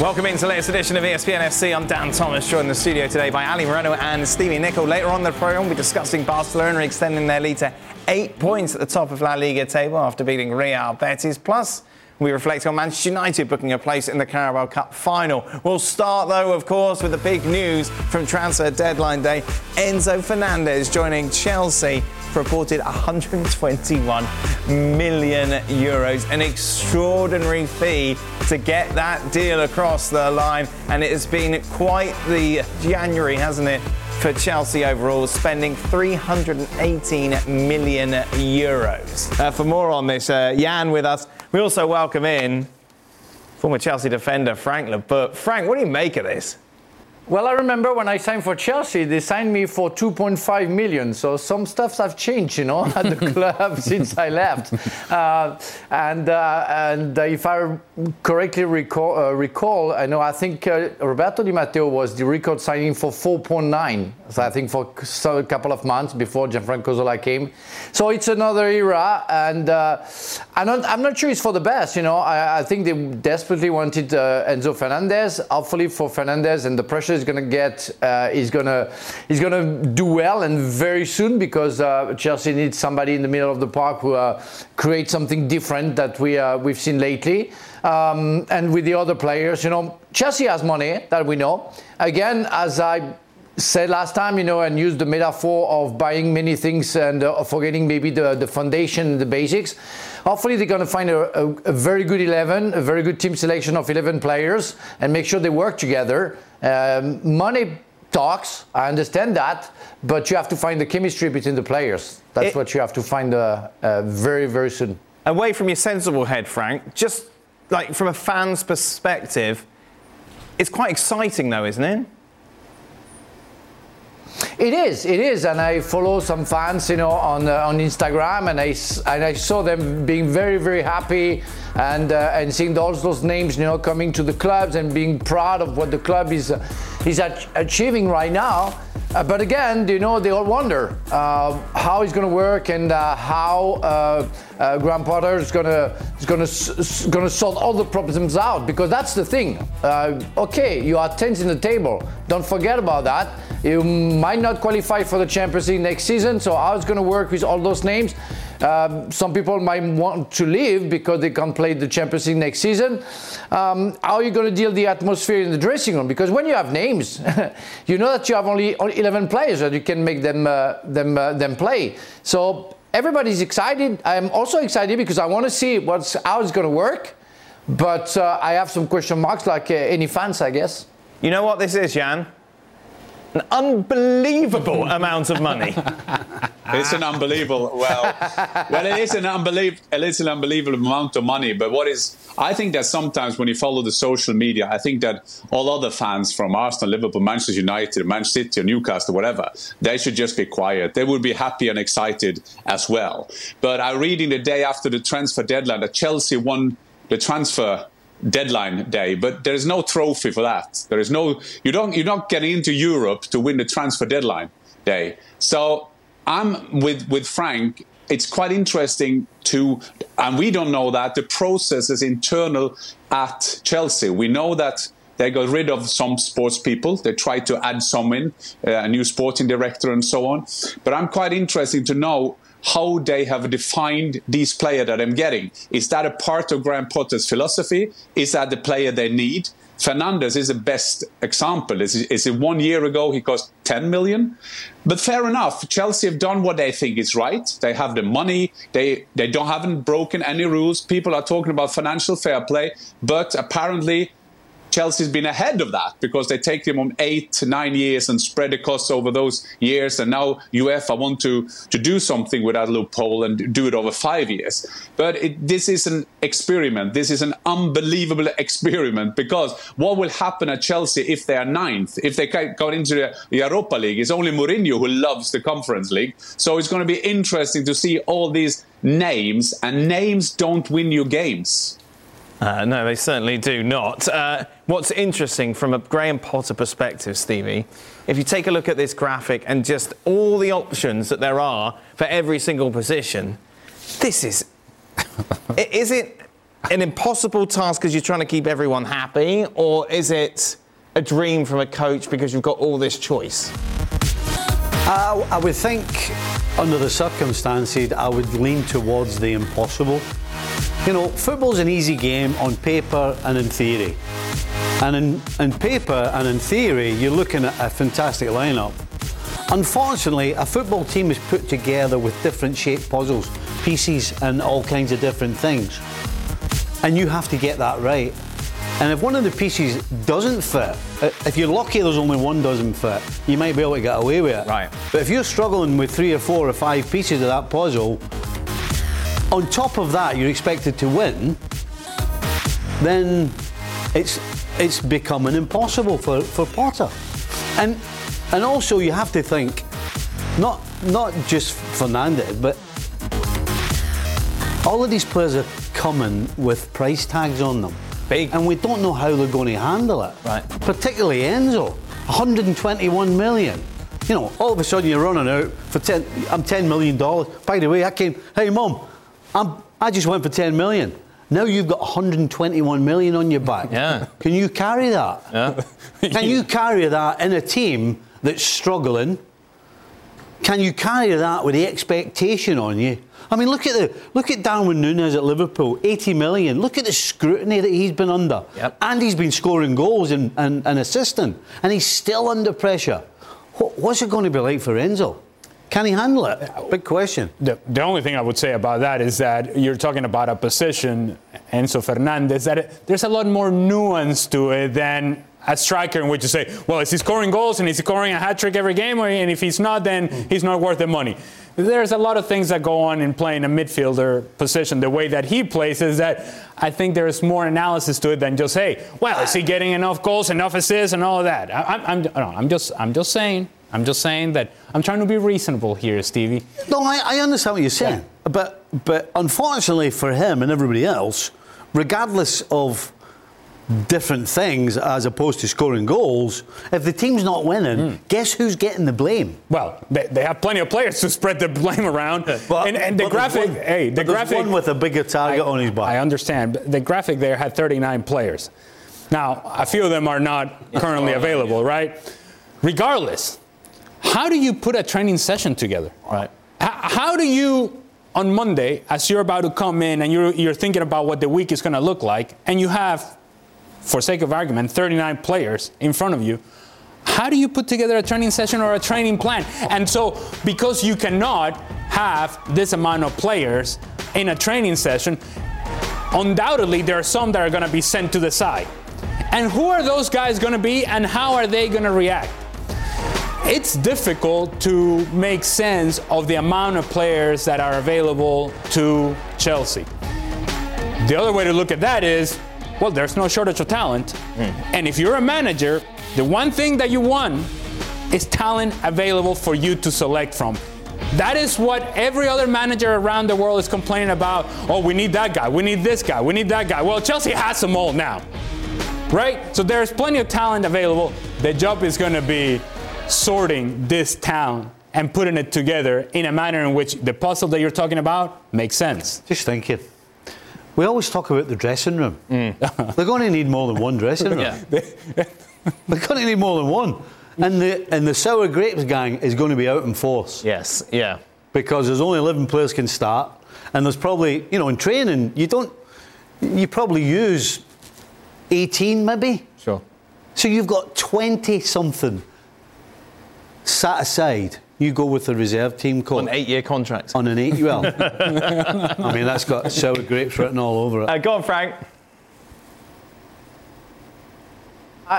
Welcome into the latest edition of ESPN FC. I'm Dan Thomas, joined in the studio today by Ali Moreno and Stevie Nicol. Later on the program, we'll be discussing Barcelona extending their lead to eight points at the top of La Liga table after beating Real Betis. Plus, we reflect on Manchester United booking a place in the Carabao Cup final. We'll start, though, of course, with the big news from transfer deadline day. Enzo Fernandez joining Chelsea reported 121 million euros. An extraordinary fee to get that deal across the line. And it has been quite the January, hasn't it? for Chelsea overall, spending 318 million euros. Uh, for more on this, uh, Jan with us. We also welcome in former Chelsea defender Frank Leboeuf. Frank, what do you make of this? Well, I remember when I signed for Chelsea, they signed me for 2.5 million. So some stuffs have changed, you know, at the club since I left. Uh, and uh, and if I correctly recall, uh, recall I know I think uh, Roberto Di Matteo was the record signing for 4.9. So I think for a couple of months before Gianfranco Zola came. So it's another era, and uh, I'm not I'm not sure it's for the best. You know, I, I think they desperately wanted uh, Enzo Fernandez. Hopefully for Fernandez and the pressure is going to get uh, is going to he's going to do well and very soon because uh, Chelsea needs somebody in the middle of the park who uh, creates something different that we uh, we've seen lately. Um, and with the other players, you know, Chelsea has money that we know. Again, as I said last time, you know, and used the metaphor of buying many things and uh, forgetting maybe the, the foundation, the basics. Hopefully, they're going to find a, a, a, very good 11, a very good team selection of 11 players, and make sure they work together. Um, money talks, I understand that, but you have to find the chemistry between the players. That's it, what you have to find uh, uh, very, very soon. Away from your sensible head, Frank, just like from a fan's perspective, it's quite exciting though, isn't it? It is, it is, and I follow some fans, you know, on uh, on Instagram, and I and I saw them being very, very happy, and uh, and seeing all those names, you know, coming to the clubs and being proud of what the club is uh, is achieving right now. Uh, but again, you know, they all wonder uh, how it's going to work and uh, how uh, uh, Graham Potter is going to is going to going to sort all the problems out because that's the thing. Uh, okay, you are tenth in the table. Don't forget about that. You might not qualify for the Champions League next season. So how it's going to work with all those names? Um, some people might want to leave because they can't play the Champions League next season. Um, how are you going to deal the atmosphere in the dressing room? Because when you have names, you know that you have only 11 players that you can make them uh, them uh, them play. So everybody's excited. I'm also excited because I want to see what's how it's going to work. But uh, I have some question marks, like uh, any fans, I guess. You know what this is, Jan? An unbelievable amount of money. It's an unbelievable. Well, well, it is an unbelievable. It is an unbelievable amount of money. But what is? I think that sometimes when you follow the social media, I think that all other fans from Arsenal, Liverpool, Manchester United, Manchester City, or Newcastle, whatever, they should just be quiet. They would be happy and excited as well. But I read in the day after the transfer deadline that Chelsea won the transfer deadline day, but there is no trophy for that. There is no you don't you're not getting into Europe to win the transfer deadline day. So I'm with with Frank. It's quite interesting to, and we don't know that the process is internal at Chelsea. We know that they got rid of some sports people. They tried to add some in, uh, a new sporting director and so on. But I'm quite interested to know how they have defined these players that I'm getting. Is that a part of Graham Potter's philosophy? Is that the player they need? Fernandez is the best example. Is, is it one year ago he cost 10 million? But fair enough. Chelsea have done what they think is right. They have the money. They they don't haven't broken any rules. People are talking about financial fair play, but apparently Chelsea's been ahead of that because they take them on eight to nine years and spread the costs over those years. And now UEFA want to, to do something with that loophole and do it over five years. But it, this is an experiment. This is an unbelievable experiment because what will happen at Chelsea if they are ninth, if they go into the Europa League? It's only Mourinho who loves the Conference League. So it's going to be interesting to see all these names, and names don't win you games. Uh, no, they certainly do not. Uh, what's interesting from a Graham Potter perspective, Stevie, if you take a look at this graphic and just all the options that there are for every single position, this is. is it an impossible task because you're trying to keep everyone happy, or is it a dream from a coach because you've got all this choice? I, I would think, under the circumstances, I would lean towards the impossible. You know, football's an easy game on paper and in theory. And in, in paper and in theory, you're looking at a fantastic lineup. Unfortunately, a football team is put together with different shaped puzzles, pieces, and all kinds of different things. And you have to get that right. And if one of the pieces doesn't fit, if you're lucky there's only one doesn't fit, you might be able to get away with it. Right. But if you're struggling with three or four or five pieces of that puzzle, on top of that you're expected to win, then it's it's becoming impossible for, for Potter. And and also you have to think, not not just Fernandez, but all of these players are coming with price tags on them. Big. And we don't know how they're going to handle it. Right. Particularly Enzo, 121 million. You know, all of a sudden you're running out for 10, I'm 10 million dollars. By the way, I came, hey mum, I'm, I just went for 10 million. Now you've got 121 million on your back. Yeah. Can you carry that? Yeah. Can you carry that in a team that's struggling? Can you carry that with the expectation on you? I mean, look at the look at Darwin Nunez at Liverpool, 80 million. Look at the scrutiny that he's been under, Yep. and he's been scoring goals and, and, and assisting, and he's still under pressure. What, what's it going to be like for Enzo? Can he handle it? Big question. The, the only thing I would say about that is that you're talking about a position, Enzo Fernandez, that it, there's a lot more nuance to it than a striker in which you say, well, is he scoring goals and is he scoring a hat trick every game? Or, and if he's not, then he's not worth the money. There's a lot of things that go on in playing a midfielder position. The way that he plays is that I think there's more analysis to it than just, hey, well, is he getting enough goals, enough assists, and all of that? I, I'm, I'm, no, I'm just, I'm just saying. I'm just saying that I'm trying to be reasonable here, Stevie. No, I, I understand what you're saying, but but unfortunately for him and everybody else, regardless of different things as opposed to scoring goals, if the team's not winning, hmm. guess who's getting the blame? Well, they, they have plenty of players to spread the blame around. But- and, and the but there's graphic, one- hey, the graphic. one with a bigger target I, on his back. I understand. But the graphic there had 39 players. Now, a few of them are not currently oh, available, right? Regardless, how do you put a training session together? Right. H- how do you, on Monday, as you're about to come in and you're, you're thinking about what the week is going to look like, and you have, for sake of argument, 39 players in front of you, how do you put together a training session or a training plan? And so, because you cannot have this amount of players in a training session, undoubtedly there are some that are going to be sent to the side. And who are those guys going to be, and how are they going to react? It's difficult to make sense of the amount of players that are available to Chelsea. The other way to look at that is well, there's no shortage of talent. Hmm. And if you're a manager, the one thing that you want is talent available for you to select from. That is what every other manager around the world is complaining about. Oh, we need that guy, we need this guy, we need that guy. Well, Chelsea has them all now, right? So there's plenty of talent available. The job is going to be sorting this town and putting it together in a manner in which the puzzle that you're talking about makes sense. Just thinking. We always talk about the dressing room. Mm. They're going to need more than one dressing room. Yeah. They're going to need more than one. And the and the sour grapes gang is going to be out in force Yes. Yeah. because there's only 11 players can start, and there's probably you know in training you don't you probably use 18 maybe. Sure. So you've got 20 something sat aside. You go with the reserve team coach On eight-year contracts. on an eight-year, Well, I mean that's got sour grapes written all over it. Uh, go on, Frank. I,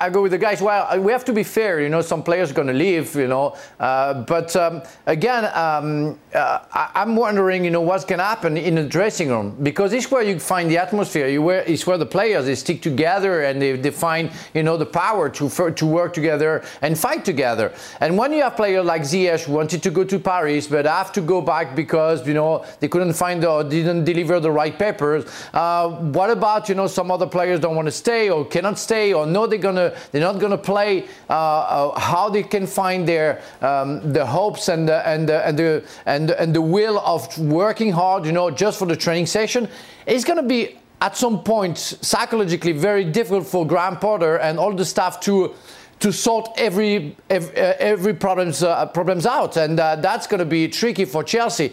I, I, go with the guys. Well, we have to be fair. You know, some players are going to leave. You know, uh, but um, again, um, uh, I, am wondering, you know, what's going to happen in the dressing room because it's where you find the atmosphere. You where it's where the players they stick together and they, they find, you know, the power to to work together and fight together. And when you have players like Ziyech wanted to go to Paris but have to go back because you know they couldn't find or didn't deliver the right papers. Uh, what about you know some other players don't want to stay or cannot stay or know they're gonna they're not gonna play. Uh, uh, how they can find their um, the hopes and the, and the, and the and and the will of working hard, you know, just for the training session. It's gonna be at some point psychologically very difficult for Graham Potter and all the staff to to sort every every, uh, every problems uh, problems out, and uh, that's going to be tricky for Chelsea.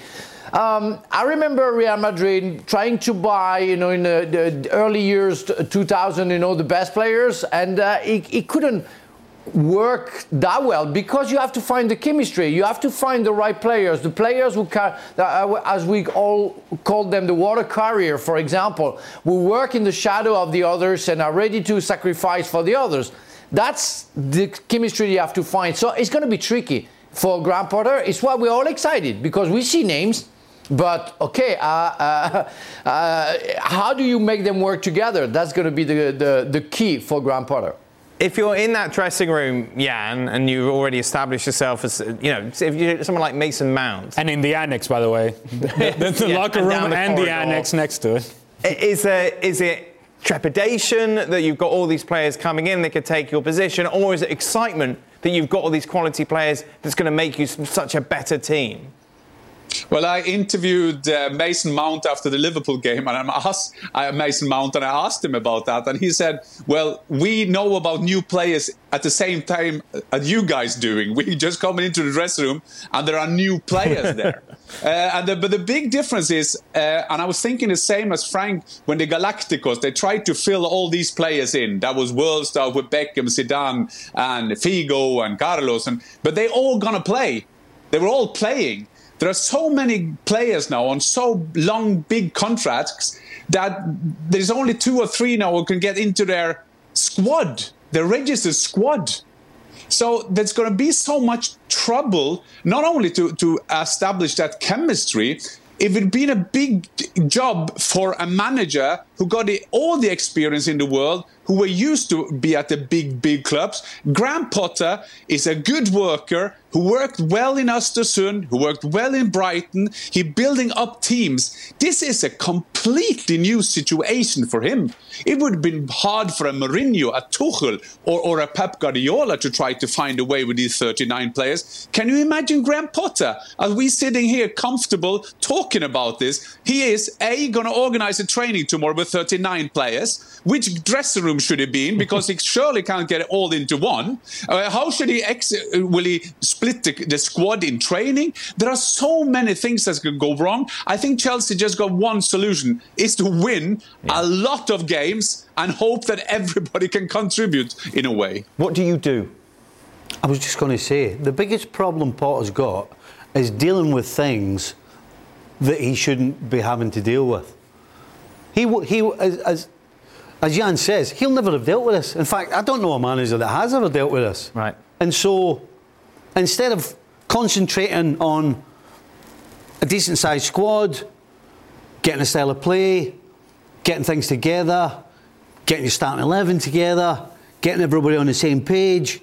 Um, I remember Real Madrid trying to buy, you know, in the, the early years, 2000, you know, the best players, and uh, it, couldn't work that well because you have to find the chemistry. You have to find the right players. The players who, car- uh, as we all call them, the water carrier, for example, who work in the shadow of the others and are ready to sacrifice for the others. That's the chemistry you have to find. So it's going to be tricky for Potter. It's why we're all excited because we see names but okay, uh, uh, uh, how do you make them work together? That's going to be the, the, the key for Graham Potter if you're in that dressing room, Jan, and you've already established yourself as, you know, if you're someone like Mason Mount. And in the annex, by the way. the, the yeah, locker room and, the, and the, annex next to it. Is, there, is it trepidation that you've got all these players coming in that could take your position, or is it excitement that you've got all these quality players that's going to make you such a better team? Well, I interviewed uh, Mason Mount after the Liverpool game, and I asked uh, Mason Mount, and I asked him about that, and he said, "Well, we know about new players at the same time as you guys doing. We just coming into the dressing room, and there are new players there. uh, and the, but the big difference is, uh, and I was thinking the same as Frank when the Galacticos they tried to fill all these players in. That was world star with Beckham, Zidane, and Figo, and Carlos, and but they all gonna play. They were all playing." There are so many players now on so long, big contracts that there's only two or three now who can get into their squad, their registered squad. So there's going to be so much trouble, not only to, to establish that chemistry, if it would been a big job for a manager who got the, all the experience in the world, who were used to be at the big, big clubs. Graham Potter is a good worker who worked well in Östersund, who worked well in Brighton. He building up teams. This is a completely new situation for him. It would have been hard for a Mourinho, a Tuchel, or, or a Pep Guardiola to try to find a way with these 39 players. Can you imagine Graham Potter? Are we sitting here comfortable talking about this? He is A, going to organize a training tomorrow with 39 players. Which dressing room should he be in? Because he surely can't get it all into one. Uh, how should he ex- will he split the, the, squad in training? There are so many things that can go wrong. I think Chelsea just got one solution: is to win yeah. a lot of games and hope that everybody can contribute in a way. What do you do? I was just going to say the biggest problem Potter's got is dealing with things that he shouldn't be having to deal with. He, he as, as as Jan says, he'll never have dealt with this. In fact, I don't know a manager that has ever dealt with this. Right. And so, instead of concentrating on a decent sized squad, getting a style of play, getting things together, getting your starting 11 together, getting everybody on the same page,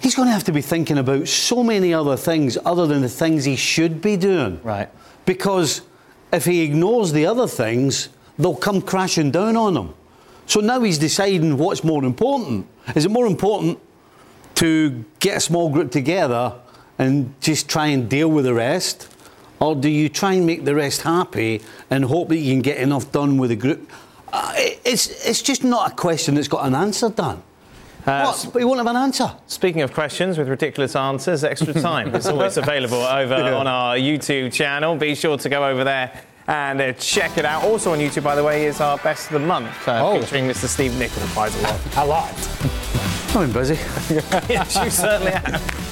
he's going to have to be thinking about so many other things other than the things he should be doing. Right. Because if he ignores the other things, they'll come crashing down on him. So now he's deciding what's more important. Is it more important to get a small group together and just try and deal with the rest? Or do you try and make the rest happy and hope that you can get enough done with the group? Uh, it's, it's just not a question that's got an answer, Dan. Uh, what? But you won't have an answer. Speaking of questions with ridiculous answers, extra time is always available over yeah. on our YouTube channel. Be sure to go over there and uh, check it out. Also on YouTube, by the way, is our best of the month, uh, oh. featuring Mr. Steve quite a lot. A lot. I'm busy. yes, you certainly have.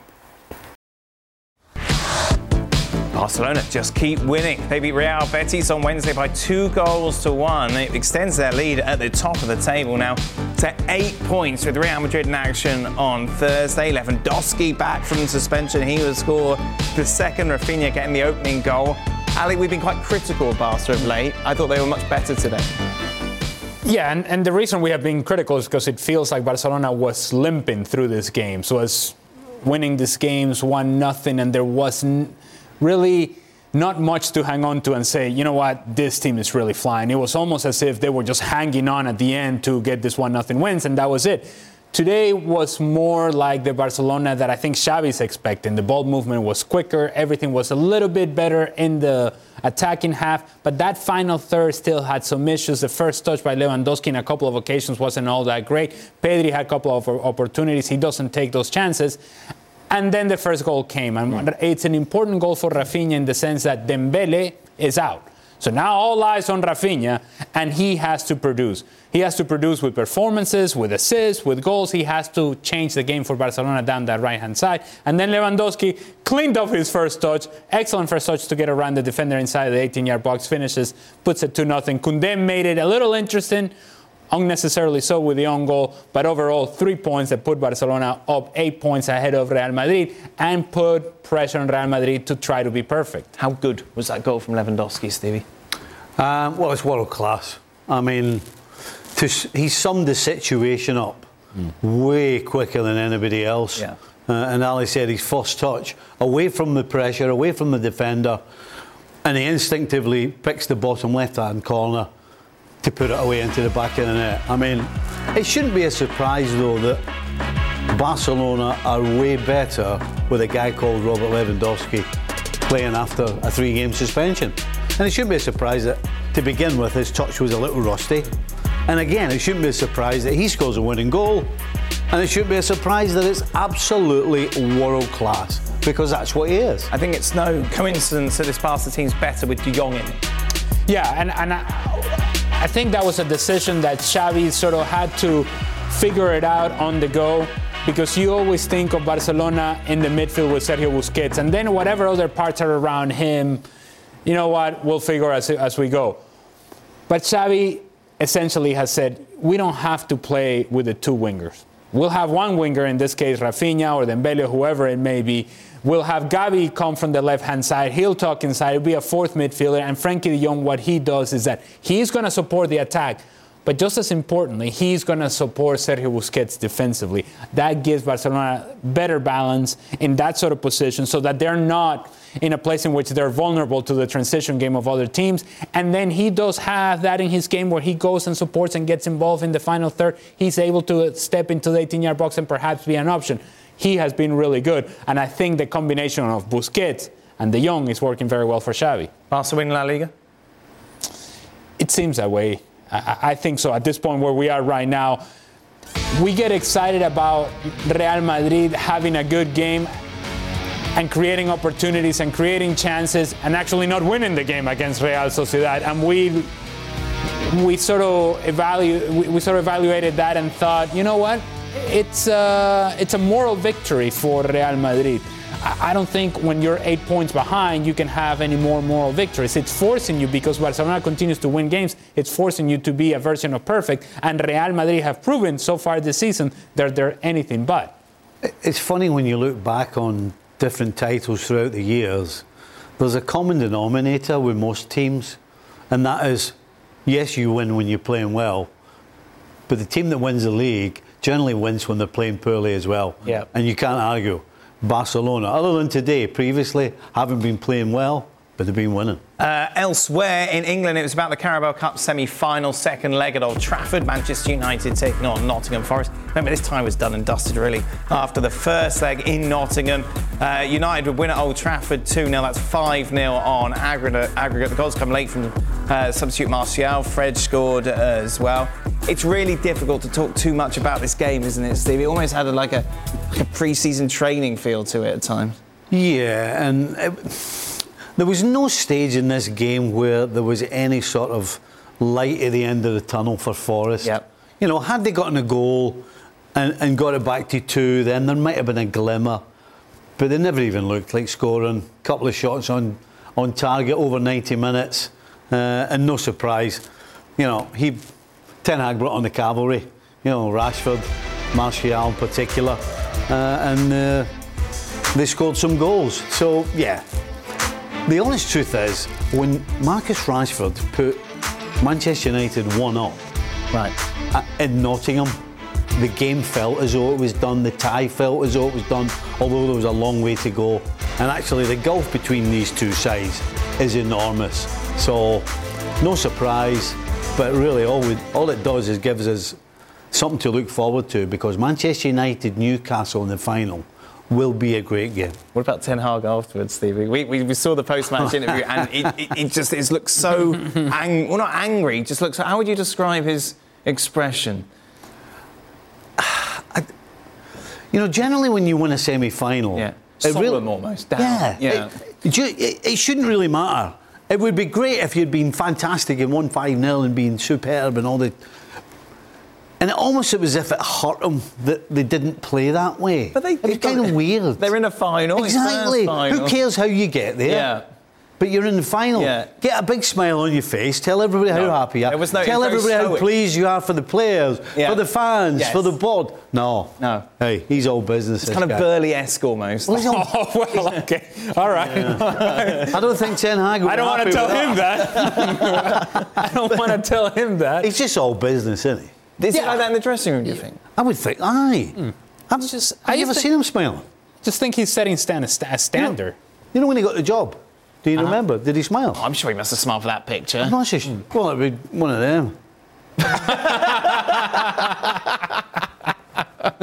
Barcelona just keep winning. They beat Real Betis on Wednesday by two goals to one. It extends their lead at the top of the table now to eight points with Real Madrid in action on Thursday. Lewandowski back from suspension. He will score the second. Raphinha getting the opening goal. Ali, we've been quite critical of Barca of late. I thought they were much better today. Yeah, and, and the reason we have been critical is because it feels like Barcelona was limping through this game. So as winning these games one nothing, and there wasn't really not much to hang on to and say, you know what, this team is really flying. It was almost as if they were just hanging on at the end to get this one nothing wins, and that was it. Today was more like the Barcelona that I think Xavi's expecting. The ball movement was quicker, everything was a little bit better in the attacking half, but that final third still had some issues. The first touch by Lewandowski in a couple of occasions wasn't all that great. Pedri had a couple of opportunities. He doesn't take those chances. And then the first goal came. And it's an important goal for Raphinha in the sense that Dembele is out. So now all eyes on Raphinha, and he has to produce. He has to produce with performances, with assists, with goals. He has to change the game for Barcelona down that right hand side. And then Lewandowski cleaned up his first touch. Excellent first touch to get around the defender inside the 18 yard box, finishes, puts it 2 0. Koundé made it a little interesting unnecessarily so with the own goal, but overall three points that put Barcelona up eight points ahead of Real Madrid and put pressure on Real Madrid to try to be perfect. How good was that goal from Lewandowski, Stevie? Um, well, it's world class. I mean, to, he summed the situation up mm. way quicker than anybody else. Yeah. Uh, and Ali said his first touch, away from the pressure, away from the defender, and he instinctively picks the bottom left hand corner to put it away into the back of the net. I mean, it shouldn't be a surprise though that Barcelona are way better with a guy called Robert Lewandowski playing after a three game suspension. And it shouldn't be a surprise that to begin with his touch was a little rusty. And again, it shouldn't be a surprise that he scores a winning goal. And it shouldn't be a surprise that it's absolutely world class because that's what he is. I think it's no coincidence that this Barca team's better with De Jong in it. Yeah, and, and I, I think that was a decision that Xavi sort of had to figure it out on the go because you always think of Barcelona in the midfield with Sergio Busquets, and then whatever other parts are around him, you know what, we'll figure as, as we go. But Xavi essentially has said, we don't have to play with the two wingers. We'll have one winger, in this case Raphinha or Dembele, whoever it may be, We'll have Gavi come from the left hand side. He'll talk inside. It'll be a fourth midfielder. And Frenkie de Jong, what he does is that he's going to support the attack. But just as importantly, he's going to support Sergio Busquets defensively. That gives Barcelona better balance in that sort of position so that they're not in a place in which they're vulnerable to the transition game of other teams. And then he does have that in his game where he goes and supports and gets involved in the final third. He's able to step into the 18 yard box and perhaps be an option he has been really good. And I think the combination of Busquets and De Jong is working very well for Xavi. Barca win La Liga? It seems that way. I, I think so. At this point where we are right now, we get excited about Real Madrid having a good game and creating opportunities and creating chances and actually not winning the game against Real Sociedad. And we we sort of evalu- we, we sort of evaluated that and thought, you know what? It's a, uh, it's a moral victory for Real Madrid. I don't think when you're eight points behind, you can have any more moral victories. It's forcing you because Barcelona continues to win games. It's forcing you to be a version of perfect. And Real Madrid have proven so far this season that they're anything but. It's funny when you look back on different titles throughout the years. There's a common denominator with most teams, and that is yes, you win when you're playing well, but the team that wins the league generally wins when they're playing poorly as well. Yeah. And you can't argue. Barcelona, other than today, previously haven't been playing well, but they've been winning. Uh, elsewhere in England, it was about the Carabao Cup semi-final, second leg at Old Trafford. Manchester United taking on Nottingham Forest. Remember, this tie was done and dusted really after the first leg in Nottingham. Uh, United would win at Old Trafford 2-0. That's 5-0 on aggregate. aggregate. The goals come late from uh, substitute Martial. Fred scored uh, as well. It's really difficult to talk too much about this game, isn't it, Steve? It almost had a, like, a, like a pre-season training feel to it at times. Yeah, and it, there was no stage in this game where there was any sort of light at the end of the tunnel for Forest. Yep. You know, had they gotten a goal and, and got it back to two, then there might have been a glimmer. But they never even looked like scoring. A couple of shots on, on target over 90 minutes, uh, and no surprise. You know, he Ten Hag brought on the cavalry. You know, Rashford, Martial in particular, uh, and uh, they scored some goals. So yeah, the honest truth is, when Marcus Rashford put Manchester United one up, Right. in Nottingham, the game felt as though it was done, the tie felt as though it was done, although there was a long way to go. And actually, the gulf between these two sides is enormous. So, no surprise, but really, all, we, all it does is gives us something to look forward to because Manchester United Newcastle in the final will be a great game. What about Ten Hag afterwards, Stevie? We, we, we saw the post-match interview, and it, it, it just it looks so ang- well, not angry. Just looks. How would you describe his expression? You know, generally when you win a semi-final, Yeah, it solemn almost. Down. Yeah, yeah. It, it, it- shouldn't really matter. It would be great if you'd been fantastic and won five 0 and been superb and all the. And it almost it was as if it hurt them that they didn't play that way. But they- it's kind of weird. They're in a final. Exactly. final. Who cares how you get there? Yeah. But you're in the final. Yeah. Get a big smile on your face. Tell everybody how happy you are. Was no- Tell it was very everybody how pleased you are for the players, Yeah. for the fans, Yes. for the board. No. No. Hey, he's all business. It's kind of guy. Burley-esque almost. Well, all- Oh, well, okay. All right. I don't think Ten Hag. would I don't want to tell him that. I don't want to tell him that. It's just all business, isn't he? Is it Yeah. like that in the dressing room? Do you think? I would think, aye. I've Just- just, I have you ever just seen him smiling? Just think he's setting stand a, sta- a standard. You know when he got the job? Do you remember? Did he smile? I'm sure he must have smiled for that picture. I'm not sure. Well, it'd be one of them.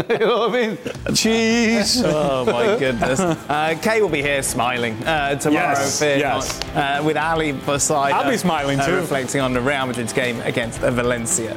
you know what I mean? Cheese. oh my goodness. Uh, Kay will be here smiling uh, tomorrow. Yes, fear yes. not, uh, with Ali beside I'll be smiling uh, too. reflecting on the Real Madrid's game against Valencia.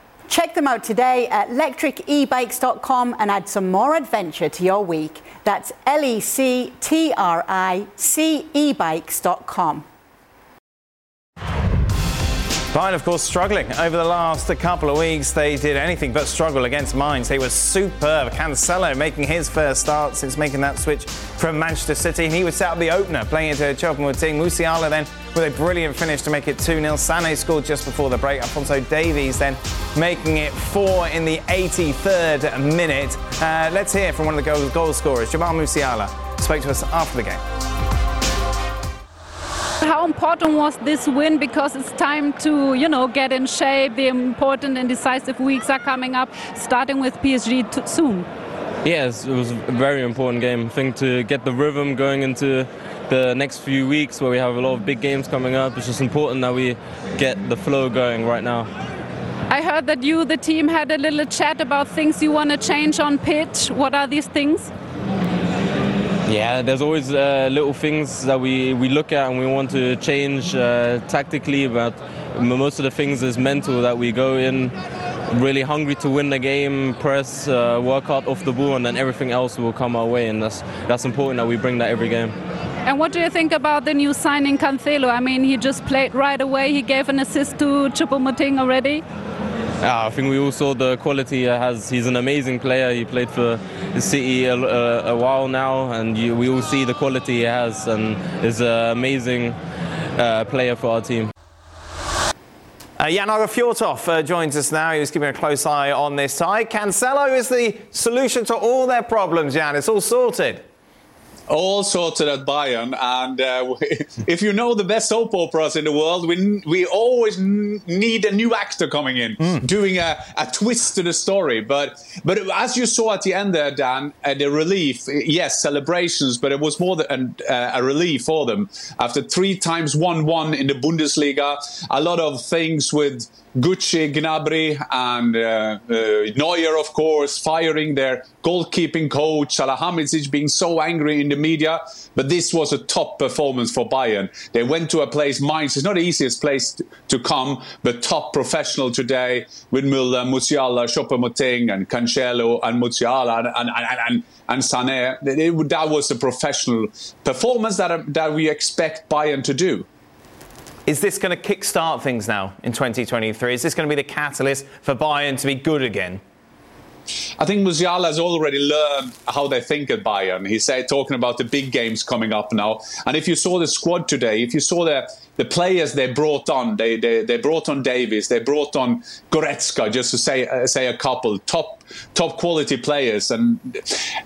Check them out today at lectricebikes.com and add some more adventure to your week. That's L E C T R I C ebikes.com. Bayern, of course, struggling over the last couple of weeks. They did anything but struggle against Mainz. They were superb. Cancelo making his first start since making that switch from Manchester City. And he would set up the opener, playing into a Choupo-Moting team. Musiala then with a brilliant finish to make it 2 0. Sané scored just before the break. Alfonso Davies then making it 4 in the 83rd minute. Uh, let's hear from one of the goal, goal scorers, Jamal Musiala. Spoke to us after the game. How important was this win? Because it's time to, you know, get in shape. The important and decisive weeks are coming up, starting with PSG soon. Yes, it was a very important game. I think to get the rhythm going into the next few weeks where we have a lot of big games coming up, it's just important that we get the flow going right now. I heard that you, the team, had a little chat about things you want to change on pitch. What are these things? Yeah, there's always uh, little things that we, we look at and we want to change uh, tactically, but most of the things is mental that we go in really hungry to win the game, press, uh, work hard off the ball, and then everything else will come our way. And that's, that's important that we bring that every game. And what do you think about the new signing Cancelo? I mean, he just played right away. He gave an assist to Choupo-Moting already. Yeah, I think we all saw the quality he has. He's an amazing player. He played for the City a, a, a while now, and you, we all see the quality he has, and is an amazing uh, player for our team. Uh, Jan Fjortoft uh, joins us now. He was keeping a close eye on this tie. Cancelo is the solution to all their problems, Jan. It's all sorted all sorted at Bayern. And uh, if you know the best soap operas in the world, we, we always need a new actor coming in, mm. doing a, a twist to the story. But but as you saw at the end there, Dan, uh, the relief, yes, celebrations, but it was more than uh, a relief for them. After three times 1 1 in the Bundesliga, a lot of things with Gucci, Gnabry, and uh, uh, Neuer, of course, firing their goalkeeping coach, Salihamidzic being so angry in the media. But this was a top performance for Bayern. They went to a place, Mainz is not the easiest place to come, but top professional today with Müller, Musiala, Choupo-Moting, and Cancelo, and Musiala, and, and, and, and, and Sané. That was a professional performance that, that we expect Bayern to do. Is this going to kickstart things now in 2023? Is this going to be the catalyst for Bayern to be good again? I think Musiala has already learned how they think at Bayern. He's talking about the big games coming up now. And if you saw the squad today, if you saw the the players they brought on, they, they, they brought on Davies, they brought on Goretzka, just to say uh, say a couple top top quality players, and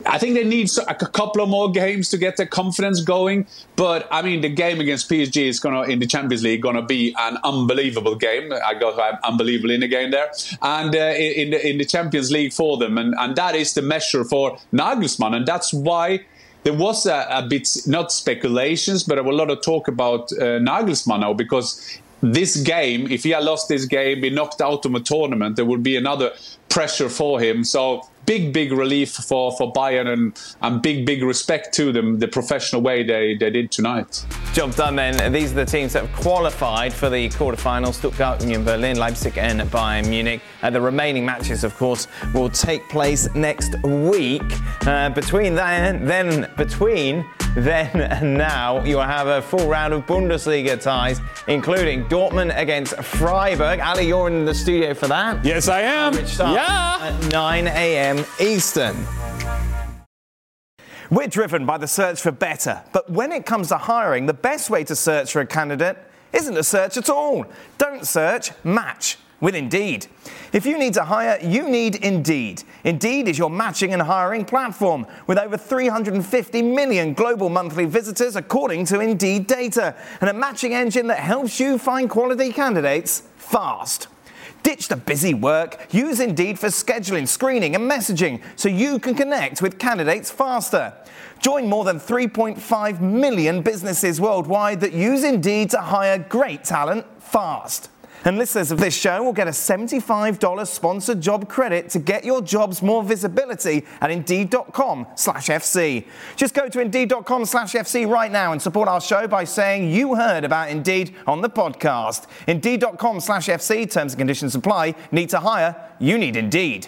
I think they need a couple of more games to get their confidence going. But I mean, the game against PSG is gonna in the Champions League gonna be an unbelievable game. I got unbelievable in the game there, and uh, in the in the Champions League for them, and and that is the measure for Nagelsmann, and that's why there was a, a, bit not speculations, but a lot of talk about uh, Nagelsmann now because this game, if he had lost this game, be knocked out of a tournament, there would be another pressure for him. So big, big relief for, for Bayern and, and big, big respect to them, the professional way they, they did tonight. Job done then. These are the teams that have qualified for the quarterfinals Stuttgart, Union Berlin, Leipzig, and Bayern Munich. Uh, the remaining matches, of course, will take place next week. Uh, between then, then between then and now, you'll have a full round of Bundesliga ties, including Dortmund against Freiburg. Ali, you're in the studio for that. Yes, I am. yeah. At 9 a.m. Eastern. We're driven by the search for better, but when it comes to hiring, the best way to search for a candidate isn't a search at all. Don't search, match with Indeed. If you need to hire, you need Indeed. Indeed is your matching and hiring platform with over 350 million global monthly visitors, according to Indeed data, and a matching engine that helps you find quality candidates fast. Ditch the busy work. Use Indeed for scheduling, screening, and messaging so you can connect with candidates faster. Join more than 3.5 million businesses worldwide that use Indeed to hire great talent fast. And listeners of this show will get a $75 sponsored job credit to get your jobs more visibility at Indeed.com slash FC. Just go to Indeed.com slash FC right now and support our show by saying you heard about Indeed on the podcast. Indeed.com slash FC, terms and conditions apply. Need to hire? You need Indeed.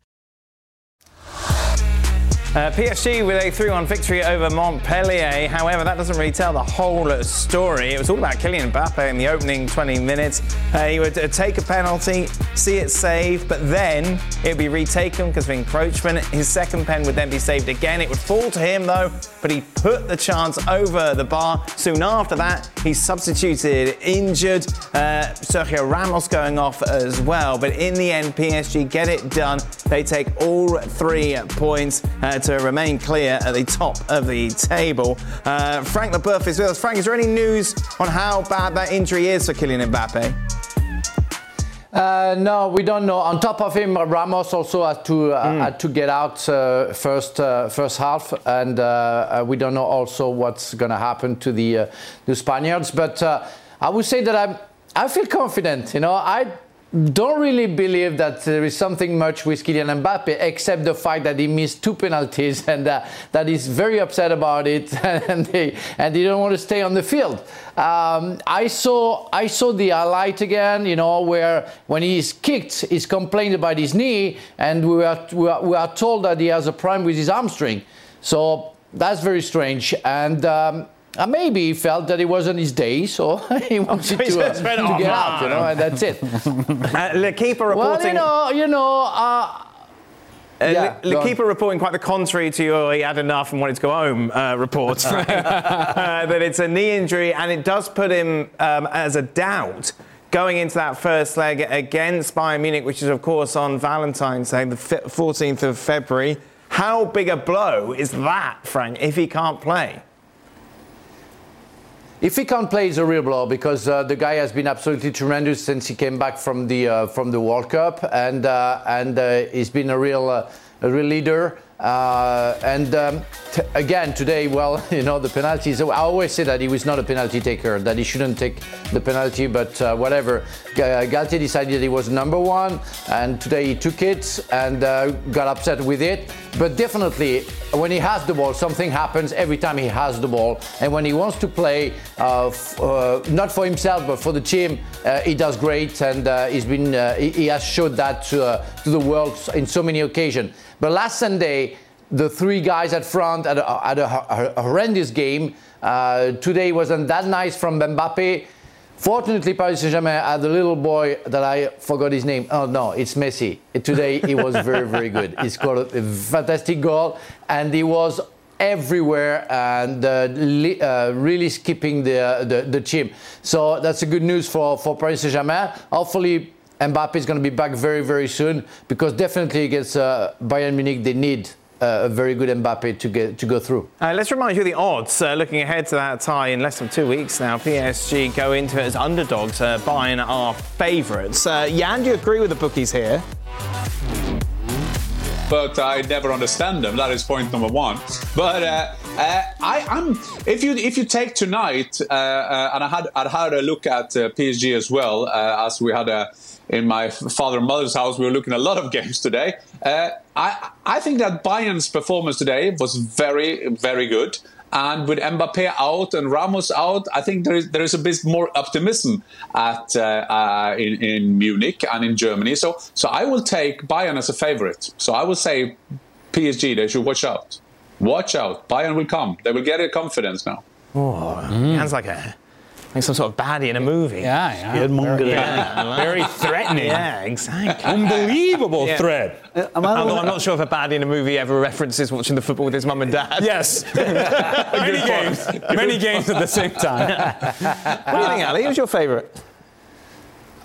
Uh, PSG with a 3 1 victory over Montpellier. However, that doesn't really tell the whole story. It was all about Kylian Mbappe in the opening 20 minutes. Uh, he would uh, take a penalty, see it saved, but then it would be retaken because of encroachment. His second pen would then be saved again. It would fall to him though, but he put the chance over the bar. Soon after that, he substituted injured. Uh, Sergio Ramos going off as well. But in the end, PSG get it done. They take all three points. To remain clear at the top of the table. Uh, Frank Leboeuf is with us. Frank, is there any news on how bad that injury is for Kylian Mbappe? Uh, no, we don't know. On top of him, Ramos also had to uh, mm. had to get out uh, first uh, first half, and uh, uh, we don't know also what's going to happen to the the Spaniards. But I would say that I I feel confident. You know, I don't really believe that there is something much with Kylian Mbappe, except the fact that he missed two penalties and uh, that he's very upset about it, and they and they don't want to stay on the field. Um, I saw I saw the highlight again, you know, where when he's kicked, he's complained about his knee, and we are, we are, we are told that he has a problem with his hamstring. So that's very strange, and. Um, uh, maybe he felt that it wasn't his day, so he wanted to, uh, to get out, you know, and that's it. Uh, L'Équipe reporting. Well, you know, you know. Uh, Uh, Yeah, Le- on. Keeper reporting quite the contrary to your he had enough and wanted to go home uh, reports. uh, that it's a knee injury and it does put him um, as a doubt going into that first leg against Bayern Munich, which is, of course, on Valentine's Day, the fi- 14th of February. How big a blow is that, Frank, if he can't play? If he can't play, it's a real blow because uh, the guy has been absolutely tremendous since he came back from the uh, from the World Cup, and uh, and uh, he's been a real uh, a real leader. Uh, and um, t- again today, well, you know the penalties. I always say that he was not a penalty taker, that he shouldn't take the penalty. But uh, whatever, G- uh, Galtier decided he was number one, and today he took it and uh, got upset with it. But definitely, when he has the ball, something happens every time he has the ball. And when he wants to play, uh, f- uh, not for himself but for the team, he does great. And he's been, he, he has showed that to the world in so many occasions. But last Sunday, the three guys at front had a, a, hor- horrendous game. Uh, today wasn't that nice from Mbappe. Fortunately, Paris Saint-Germain had a little boy that I forgot his name. Oh no, it's Messi. Today he was very, very good. He scored a fantastic goal, and he was everywhere and uh, li- uh, really skipping the, the the team. So that's a good news for for Paris Saint-Germain. Hopefully. Mbappe is going to be back very, very soon because definitely against uh, Bayern Munich they need uh, a very good Mbappe to get to go through. Uh, let's remind you the odds. Uh, looking ahead to that tie in less than two weeks now, PSG go into it as underdogs. Uh, Bayern are favourites. Uh, Jan, do you agree with the bookies here? but I never understand them. That is point number one. But uh, I, I'm if you if you take tonight, uh, uh, and I had I had a look at uh, PSG as well uh, as we had a. In my father and mother's house, we were looking at a lot of games today. Uh, I I think that Bayern's performance today was very very good. And with Mbappe out and Ramos out, I think there is there is a bit more optimism at in, in Munich and in Germany. So so I will take Bayern as a favorite. So I will say PSG. They should watch out. Watch out. Bayern will come. They will get a confidence now. Oh, Jan's like a like some sort of baddie in a movie. Yeah, yeah. Scaremonger. Yeah, Very threatening. yeah, exactly. Unbelievable Yeah. threat. Am I Although I'm not sure if a baddie in a movie ever references watching the football with his mum and dad. Yes. Many games. Many games at the same time. What do you think, Ali? Who's your favourite?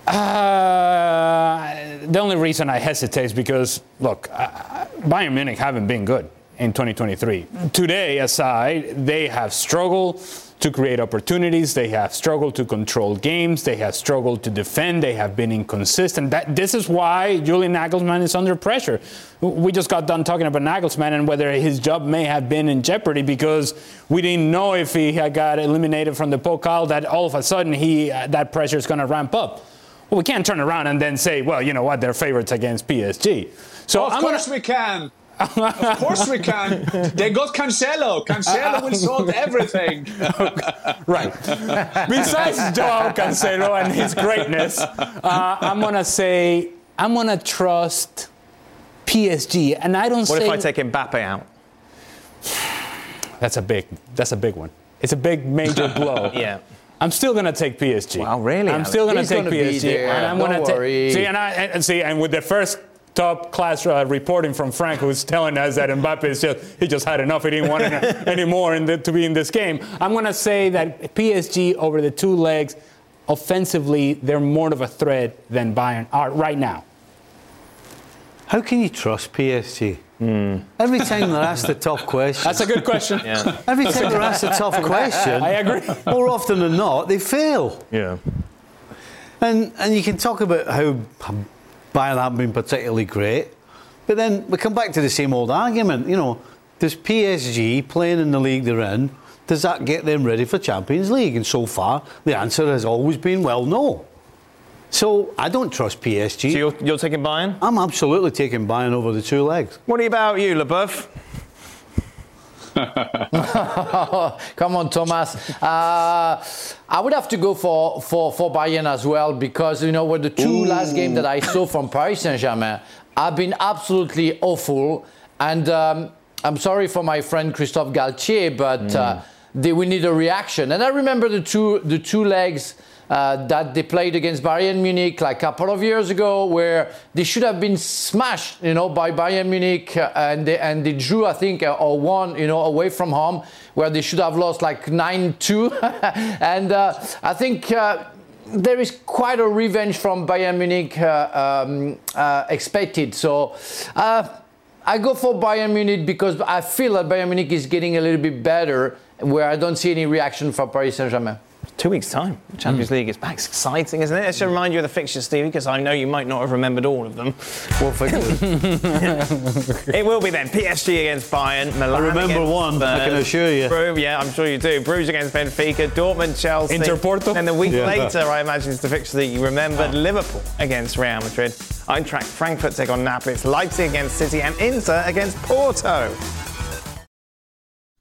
Uh, the only reason I hesitate is because, look, uh, Bayern Munich haven't been good in 2023. Today, aside, they have struggled to create opportunities. They have struggled to control games. They have struggled to defend. They have been inconsistent. That, this is why Julian Nagelsmann is under pressure. We just got done talking about Nagelsmann and whether his job may have been in jeopardy because we didn't know if he had got eliminated from the Pokal that all of a sudden he uh, that pressure is going to ramp up. Well, we can't turn around and then say, well, you know what, they're favorites against PSG. So of I'm course gonna, we can. Of course we can. They got Cancelo. Cancelo will sort everything. right. Besides Joao Cancelo and his greatness, uh, I'm gonna say I'm gonna trust PSG, and I don't What say if I take Mbappe out? that's a big that's a big one. It's a big major blow. Yeah. I'm still gonna take PSG. Wow, really, I'm Alex? still gonna take gonna PSG, and I'm don't gonna take. worry. See, and I and see, and with the first top class uh, reporting from Frank, who's telling us that Mbappe is just he just had enough. He didn't want any, anymore in the, to be in this game. I'm gonna say that PSG over the two legs, offensively, they're more of a threat than Bayern are right now. How can you trust PSG? Every time they're asked a tough question, That's a good question. every time they're asked a tough question, I agree. more often than not, they fail. Yeah. And and you can talk about how Bayern haven't been particularly great, but then we come back to the same old argument. You know, does PSG playing in the league they're in, does that get them ready for Champions League? And so far, the answer has always been well, no. So I don't trust PSG. So you're, you're taking Bayern? I'm absolutely taking Bayern over the two legs. What about you, LeBeuf? Come on, Thomas. Uh, I would have to go for, for, for Bayern as well because, you know, with the two Ooh. last games that I saw from Paris Saint Germain I've been absolutely awful. And um, I'm sorry for my friend Christophe Galtier, but mm. uh, they, we need a reaction. And I remember the two, the two legs uh, that they played against Bayern Munich like a couple of years ago, where they should have been smashed, you know, by Bayern Munich, uh, and they and they drew, I think, uh, or won, you know, away from home, where they should have lost like nine-two, and uh, I think. Uh, there is quite a revenge from Bayern Munich uh, um, expected. So I go for Bayern Munich because I feel that Bayern Munich is getting a little bit better, where I don't see any reaction from Paris Saint Germain two weeks' time. Champions mm. League is back. It's exciting, isn't it? Let's just remind you of the fixtures, Stevie, because I know you might not have remembered all of them. It will be then PSG against Bayern, Milan. I remember one, Spurs, I can assure you. Bruges, yeah, I'm sure you do. Bruges against Benfica, Dortmund, Chelsea. Inter Porto. And the week yeah. later, I imagine, is the fixture that you remembered Liverpool against Real Madrid. Eintracht Frankfurt take on Napoli, Leipzig against City, and Inter against Porto.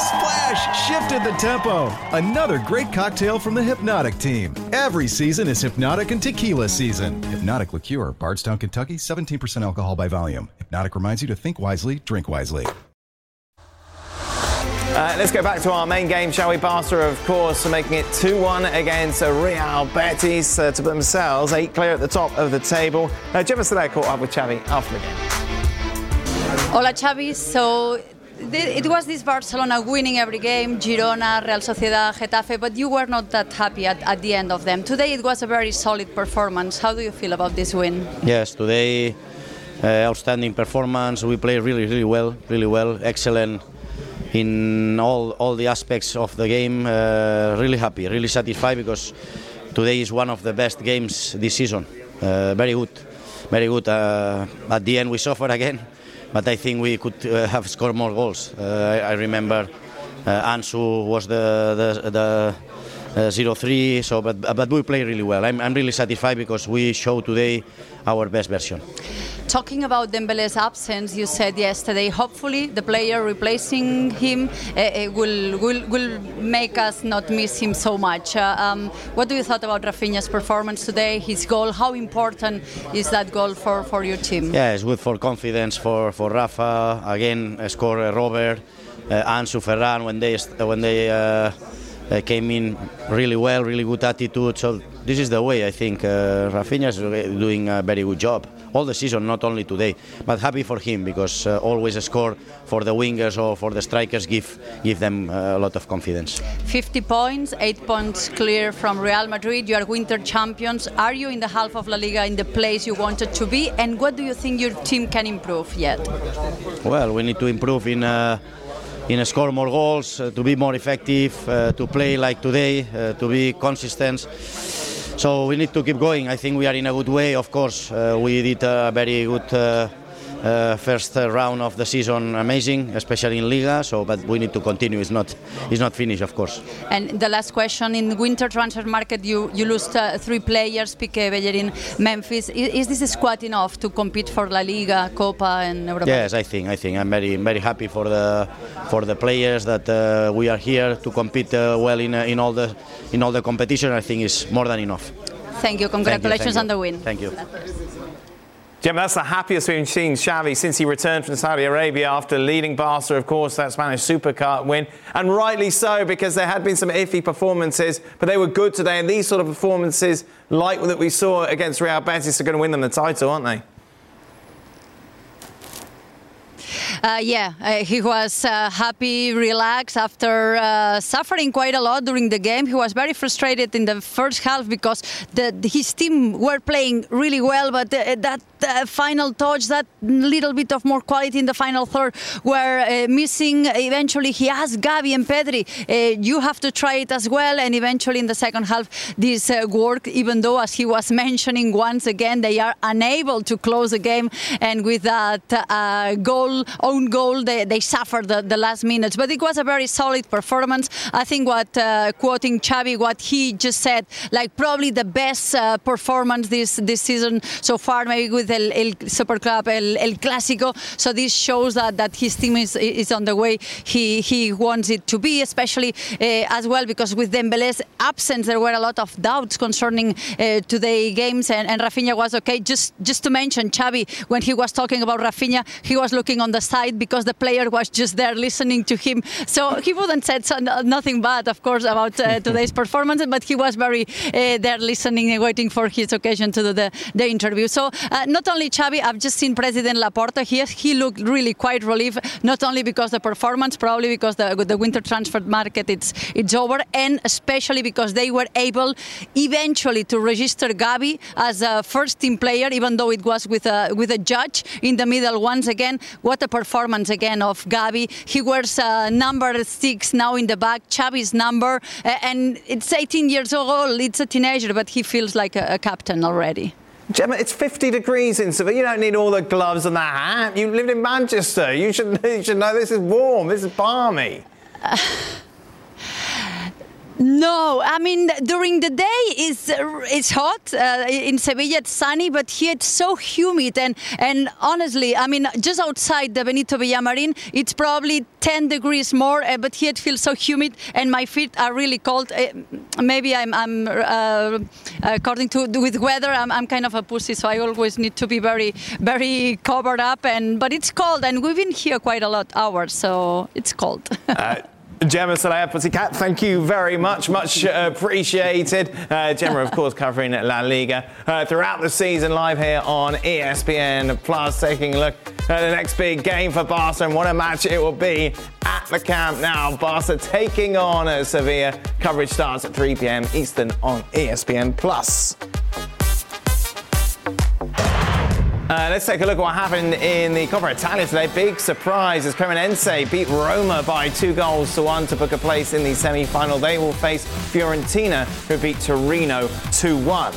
The playmaking splash shifted the tempo. Another great cocktail from the Hypnotic team. Every season is Hypnotic and Tequila season. Hypnotic Liqueur, Bardstown, Kentucky, 17% alcohol by volume. Hypnotic reminds you to think wisely, drink wisely. Uh, let's go back to our main game, shall we? Barca, of course, making it 2 1 against Real Betis uh, to put themselves eight clear at the top of the table. Uh, Gemma Soler caught up with Xavi after the game. Hola, Xavi. So it was this Barcelona winning every game, Girona, Real Sociedad, Getafe, but you were not that happy at, at the end of them. Today it was a very solid performance. How do you feel about this win? Yes, today uh, outstanding performance. We played really, really well, really well, excellent in all all the aspects of the game. Uh, really happy, really satisfied because today is one of the best games this season. Uh, very good, very good. Uh, at the end we suffered again, but I think we could uh, have scored more goals. Uh, I, I, remember uh, Ansu was the the. the uh, 0-3 so but but we play really well I'm, I'm really satisfied because we show today our best version Talking about Dembele's absence, you said yesterday, hopefully the player replacing him uh, uh, will, will, will make us not miss him so much. Uh, um, what do you thought about Raphinha's performance today, his goal? How important is that goal for, for your team? Yeah, it's good for confidence for, for Rafa. Again, score Robert, uh, Ansu Ferran when they, when they uh, came in really well, really good attitude. So this is the way I think uh, Raphinha is doing a very good job all the season, not only today. But happy for him because uh, always a score for the wingers or for the strikers give give them uh, a lot of confidence. 50 points, eight points clear from Real Madrid. You are winter champions. Are you in the half of La Liga in the place you wanted to be? And what do you think your team can improve yet? Well, we need to improve in. Uh, in score more goals, uh, to be more effective, uh, to play like today, uh, to be consistent. So we need to keep going. I think we are in a good way. Of course, we did a very good uh, uh, first round of the season, amazing, especially in Liga. So, but we need to continue. It's not, it's not finished, of course. And the last question: in winter transfer market, you you lost uh, three players: Piqué, Bellerin, Memphis. Is, is, this squad enough to compete for La Liga, Copa, and Europa? Yes, I think. I think I'm very very happy for the for the players that uh, we are here to compete uh, well in in all the in all the competition, I think is more than enough. Thank you. Congratulations thank you, thank you. on the win. Thank you. Jim, that's the happiest we've seen Xavi since he returned from Saudi Arabia after leading Barca, of course, that Spanish Super Cup win. And rightly so, because there had been some iffy performances, but they were good today. And these sort of performances, like that we saw against Real Betis, are going to win them the title, aren't they? Uh, yeah, uh, he was uh, happy, relaxed after uh, suffering quite a lot during the game. He was very frustrated in the first half because the, his team were playing really well, but uh, that uh, final touch, that little bit of more quality in the final third, were missing. Eventually, he asked Gavi and Pedri, "You have to try it as well." And eventually, in the second half, this worked. Even though, as he was mentioning once again, they are unable to close the game, and with that goal, own goal, they, they suffered the, the, last minutes. But it was a very solid performance. I think what, uh, quoting Xavi, what he just said, like probably the best uh, performance this, this season so far, maybe with El, El Super Club, El, El Clásico. So this shows that, that his team is, is on the way he, he wants it to be, especially uh, as well because with Dembele's absence, there were a lot of doubts concerning uh, today games, and, and Raphinha was okay. Just just to mention, Xavi, when he was talking about Raphinha, he was looking on the side because the player was just there listening to him. So he wouldn't said so, nothing bad, of course, about uh, today's performance, but he was very uh, there listening and waiting for his occasion to do the, the interview. So uh, not only Xavi, I've just seen President Laporta. He he looked really quite relieved, not only because the performance, probably because the the winter transfer market it's it's over, and especially because they were able eventually to register Gavi as a first team player, even though it was with a with a judge in the middle once again. What a performance performance again of Gavi. He wears uh, number six now in the back, Xavi's number, and it's 18 years old. It's a teenager, but he feels like a, a captain already. Gemma, it's 50 degrees in Seville. You don't need all the gloves and the hat. You lived in Manchester. You should, you should know this is warm. This is balmy. Uh, no, I mean during the day it's it's hot uh, in Sevilla. It's sunny, but here it's so humid and and honestly, I mean just outside the Benito Villamarin, it's probably 10 degrees more, uh, but here it feels so humid and my feet are really cold. Uh, maybe I'm I'm uh, according to with weather, I'm, I'm kind of a pussy, so I always need to be very very covered up. And but it's cold, and we've been here quite a lot hours, so it's cold. Uh, Gemma Salaya Pussycat, thank you very much. Much appreciated. Uh, Gemma, of course, covering La Liga uh, throughout the season live here on ESPN Plus, taking a look at the next big game for Barca and what a match it will be at the Camp Nou. Barca taking on Sevilla. Coverage starts at 3 p.m. Eastern on ESPN Plus. Uh, let's take a look at what happened in the Coppa Italia today. Big surprise as Cremonese beat Roma by two goals to one to book a place in the semi-final. They will face Fiorentina, who beat Torino 2-1.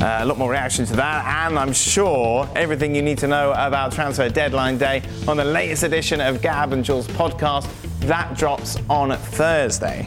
Uh, a lot more reaction to that, and I'm sure everything you need to know about transfer deadline day on the latest edition of Gab and Jules podcast. That drops on Thursday.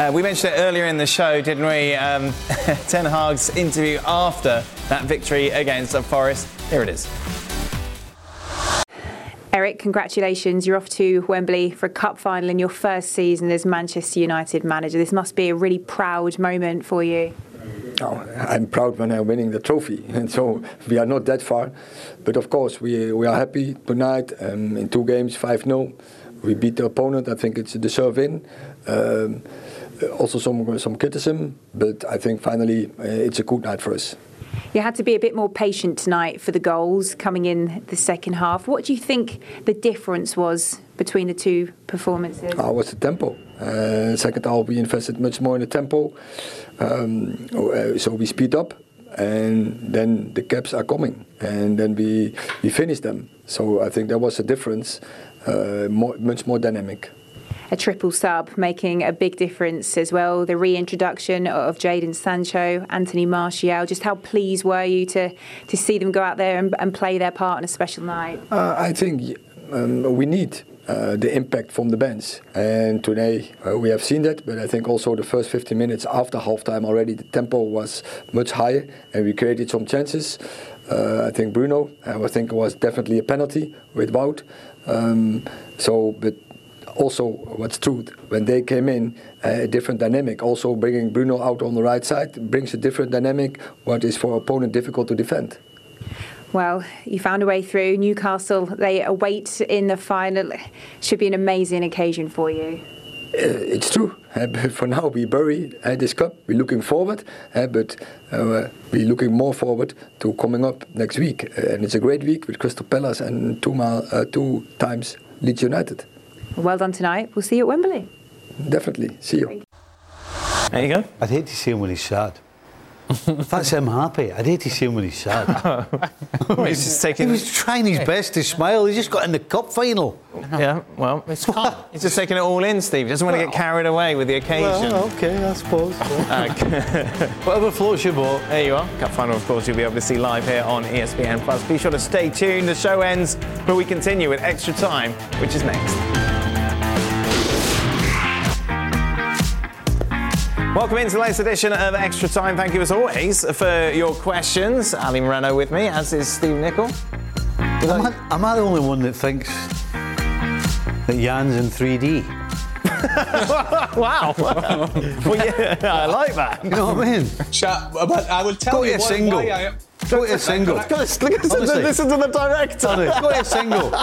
Uh, we mentioned it earlier in the show, didn't we? Um, Ten Hag's interview after that victory against Forest. Here it is. Eric, congratulations. You're off to Wembley for a cup final in your first season as Manchester United manager. This must be a really proud moment for you. Oh, I'm proud when I'm winning the trophy, and so we are not that far. But of course, we, we are happy tonight. Um, in two games, 5 0. We beat the opponent. I think it's a deserved win. Um, also some some criticism, but I think finally uh, it's a good night for us. You had to be a bit more patient tonight for the goals coming in the second half. What do you think the difference was between the two performances? Oh, was the tempo. Uh, second half, we invested much more in the tempo, um, uh, so we speed up, and then the caps are coming, and then we we finish them. So I think there was a difference, uh, more, much more dynamic a triple sub, making a big difference as well. The reintroduction of Jadon Sancho, Anthony Martial. Just how pleased were you to to see them go out there and, and play their part on a special night? Uh, I think um, we need uh, the impact from the bench. And today uh, we have seen that, but I think also the first 15 minutes after halftime already the tempo was much higher and we created some chances. Uh, I think Bruno, I think it was definitely a penalty with Wout. Um, so, but also what's true when they came in a different dynamic also bringing bruno out on the right side brings a different dynamic what is for opponent difficult to defend well, you found a way through. Newcastle, they await in the final. Should be an amazing occasion for you. Uh, it's true. Uh, but for now, we bury uh, this cup. We're looking forward, uh, but uh, we're looking more forward to coming up next week. Uh, and it's a great week with Crystal Palace and two, mile, two times Leeds United. Well done tonight. We'll see you at Wembley. Definitely. See you. There you go. I'd hate to see him when he's sad. That's him happy. I'd hate to see him when he's sad. he's just taking. He was trying his best to smile. He just got in the cup final. Yeah, well, it's fun. he's just taking it all in, Steve. He doesn't want to get carried away with the occasion. Well, okay, I suppose. Whatever floats your boat. There you are. Cup final, of course, you'll be able to see live here on ESPN Plus. Be sure to stay tuned. The show ends, but we continue with extra time, which is next. Welcome into the latest edition of Extra Time. Thank you as always for your questions. Ali Moreno with me, as is Steve Nicol. Am I, am I the only one that thinks that Jan's in 3D? Wow. well, yeah, I like that. You know what I mean? Chat, but I will tell Go you to a single. why I am. Go to a single. Look at this, look at this, Honestly. listen to the director. Honestly, Go to a single.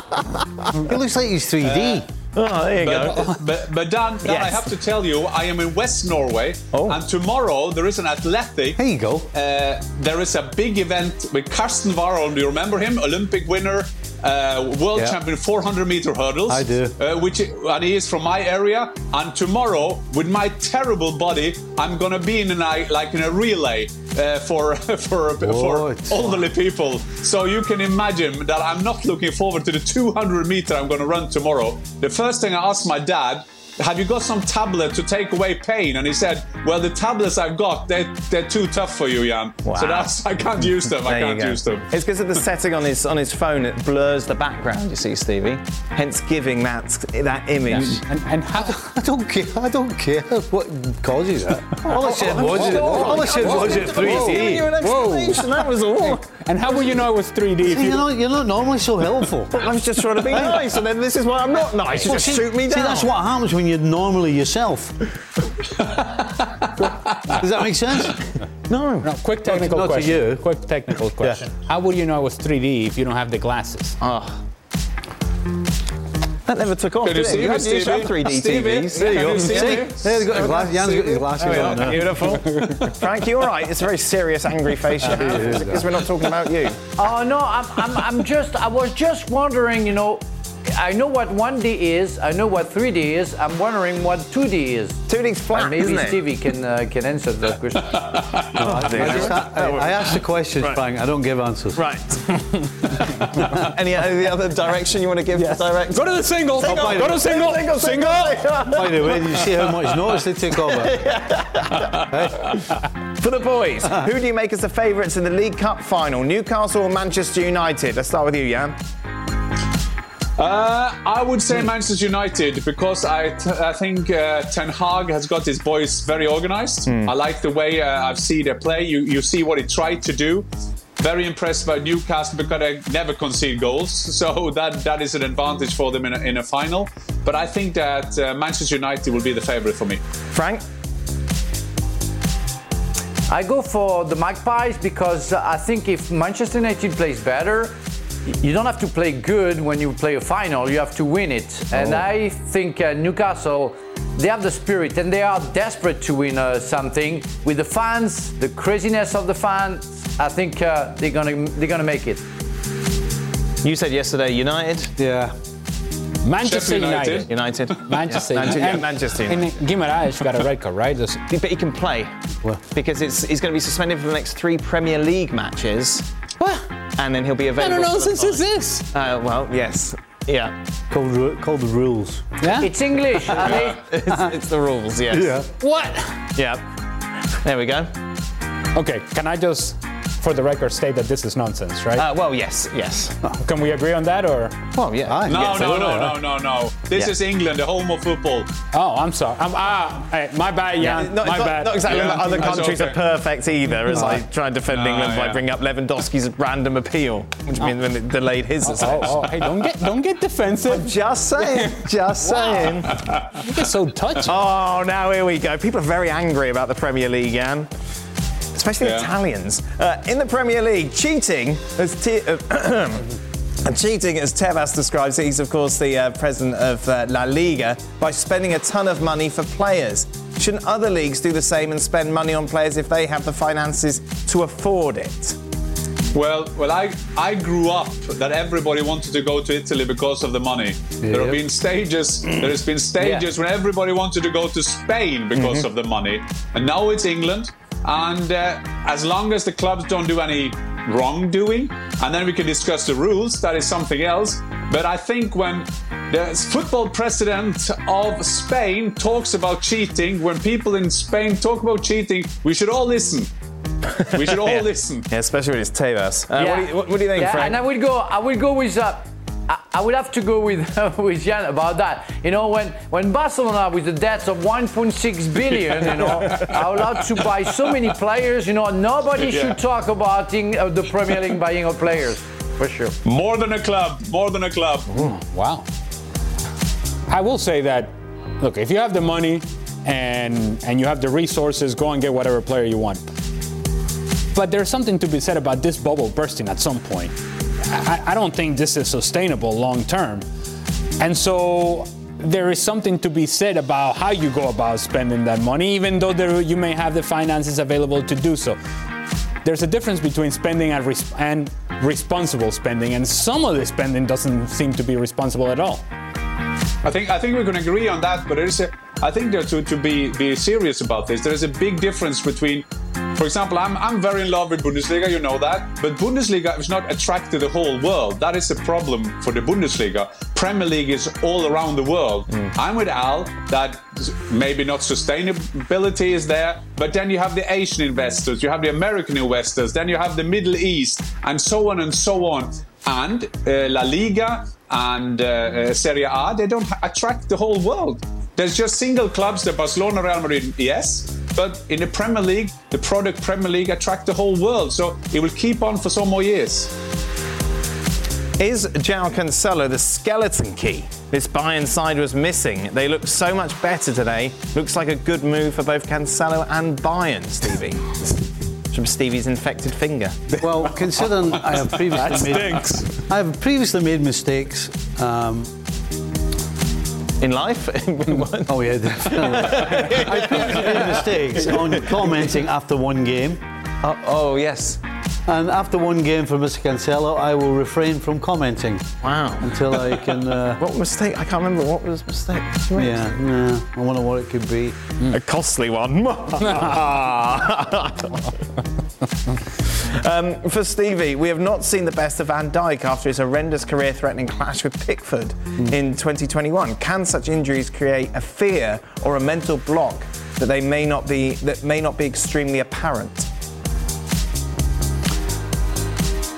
It looks like he's 3D. Oh, there you go. But, but, but Dan, Dan I have to tell you, I am in West Norway, Oh. and tomorrow there is an athletic. There you go. Uh, there is a big event with Karsten Warholm. Do you remember him? Olympic winner, uh, world Yeah. champion 400 meter hurdles. I do. Uh, which and he is from my area. And tomorrow, with my terrible body, I'm gonna be in a like in a relay uh, for for for elderly people. So you can imagine that I'm not looking forward to the 200 meter I'm gonna run tomorrow. The first thing I asked my dad. Have you got some tablet to take away pain? And he said, "Well, the tablets I've got, they're, they're too tough for you, Jan. Wow. So that's I can't use them. I can't use them." It's because of the setting on his on his phone. It blurs the background. You see, Stevie. Hence, giving that that image. And, and how, I don't care. I don't care what causes it. All I said was it. All I said was it Giving you an 3D. Whoa. explanation. That was all. and how will you know it was 3D? If See, you, You're not, you're not normally so helpful. I was just trying to be nice, and then this is why I'm not nice. You Well, just see- shoot me See, that's what happens when you're normally yourself. Does that make sense? No. no, quick technical not to question. you. Quick technical question. How would you know it was 3D if you don't have the glasses? Oh. That never took off, Can you did it? see You me, had to use Stevie? 3D Stevie? TVs. There you Can go. you see See? me? There, he's got his glass, Jan's got his glasses oh, There on you now. are. Beautiful. Frank, you all right? It's a very serious, angry face you have. Is it because we're not talking about you? Oh no, I'm, I'm, I'm just, I was just wondering, you know, I know what 1D is, I know what 3D is, I'm wondering what 2D is. 2D's flat, And maybe isn't it? Stevie can, uh, can answer that question. I, just, I, I ask the questions, Frank. I don't give answers. Right. any, any other direction you want to give the director? Go to the single. Single. Go to single. Single, single. By the way, did you see how much notice they took of it? For the boys, who do you make as the favourites in the League Cup final? Newcastle or Manchester United? Let's start with you, Jan. Uh, I would say Manchester United because I, t- I think uh, Ten Hag has got his boys very organized. I like the way uh, I've seen their play. You you see what he tried to do. Very impressed by Newcastle because they never concede goals, so that that is an advantage for them in a, in a final. But I think that uh, Manchester United will be the favorite for me. Frank? I go for the Magpies because I think if Manchester United plays better, you don't have to play good when you play a final, you have to win it. And I think uh, Newcastle, they have the spirit and they are desperate to win uh, something. With the fans, the craziness of the fans, I think uh, they're gonna they're gonna make it. You said yesterday United. Yeah. Manchester Sheffield United. United. Manchester Yeah, United. yeah, And- Manchester And United. Guimaraes got a red card, right? This- But he can play because it's he's going to be suspended for the next three Premier League matches. What? And then he'll be I available. don't know for the since final. it's this. Uh, well, yes. Yeah. Called, called the rules. Yeah? It's English. Ali. it's, it's the rules, yes. Yeah. What? Yeah. There we go. Okay, can I just for the record, state that this is nonsense, right? Uh, well, yes, yes. Can we agree on that, or? Well, yeah. No, no, no, no, no, no. This Yeah. is England, the home of football. Oh, I'm sorry. I'm, ah, hey, my bad, Yeah, Jan. not, my not- bad. not exactly Yeah. like other countries okay. are perfect either, as I try and defend No, England by yeah. bringing up Lewandowski's random appeal, which means when it delayed his Oh, accession. oh, hey, don't get don't get defensive. Just saying, just saying. You get so touchy. Oh, now here we go. People are very angry about the Premier League, Jan. Especially Yeah. Italians. Uh, in the Premier League, cheating has. T- uh, Cheating, as Tebas describes it, he's of course the uh, president of uh, La Liga, by spending a ton of money for players. Shouldn't other leagues do the same and spend money on players if they have the finances to afford it? Well, well, I I grew up that everybody wanted to go to Italy because of the money. There have been stages. There has been stages when everybody wanted to go to Spain because of the money, and now it's England. And uh, as long as the clubs don't do any wrongdoing, and then we can discuss the rules. That is something else. But I think when the football president of Spain talks about cheating, when people in Spain talk about cheating, we should all listen. We should all Yeah. listen. Yeah, especially when it's Tebas. Uh, what, do you, what, what do you think, yeah, Frank? and I will go. I will go with. Uh, I, I will have to go with with Jan about that. You know, when when Barcelona with the debts of 1.6 billion, you know, are allowed to buy so many players, you know, nobody Yeah. should talk about in, uh, the Premier League buying of players for sure. More than a club. More than a club. Wow. I will say that, look, if you have the money and and you have the resources, go and get whatever player you want. But there's something to be said about this bubble bursting at some point. I, I don't think this is sustainable long term. And so there is something to be said about how you go about spending that money, even though there, you may have the finances available to do so. There's a difference between spending and, res- and responsible spending, and some of the spending doesn't seem to be responsible at all. I think I think we can agree on that, but there's a I think there to, to be be serious about this, there is a big difference between for example, I'm, I'm very in love with Bundesliga, you know that, but Bundesliga is not attracted to the whole world. That is a problem for the Bundesliga. Premier League is all around the world. I'm with Al that maybe not sustainability is there, but then you have the Asian investors, you have the American investors, then you have the Middle East, and so on and so on. And uh, La Liga and uh, uh, Serie A, they don't attract the whole world. There's just single clubs, the Barcelona, Real Madrid, yes. But in the Premier League, the product Premier League attract the whole world. So it will keep on for some more years. Is João Cancelo the skeleton key this Bayern side was missing? They look so much better today. Looks like a good move for both Cancelo and Bayern, Stevie. From Stevie's infected finger. Well, considering I have previously That made, stinks. I have previously made mistakes. Um, in life? oh yeah, definitely. I previously made mistakes on commenting after one game. Uh, oh yes. And after one game for Mr. Cancelo, I will refrain from commenting. Wow. Until I can. Uh, what mistake? I can't remember. What was mistake? What you? Yeah, I wonder what it could be. A costly one. Um, for Stevie, we have not seen the best of Van Dijk after his horrendous career-threatening clash with Pickford in 2021. Can such injuries create a fear or a mental block that they may not be that may not be extremely apparent?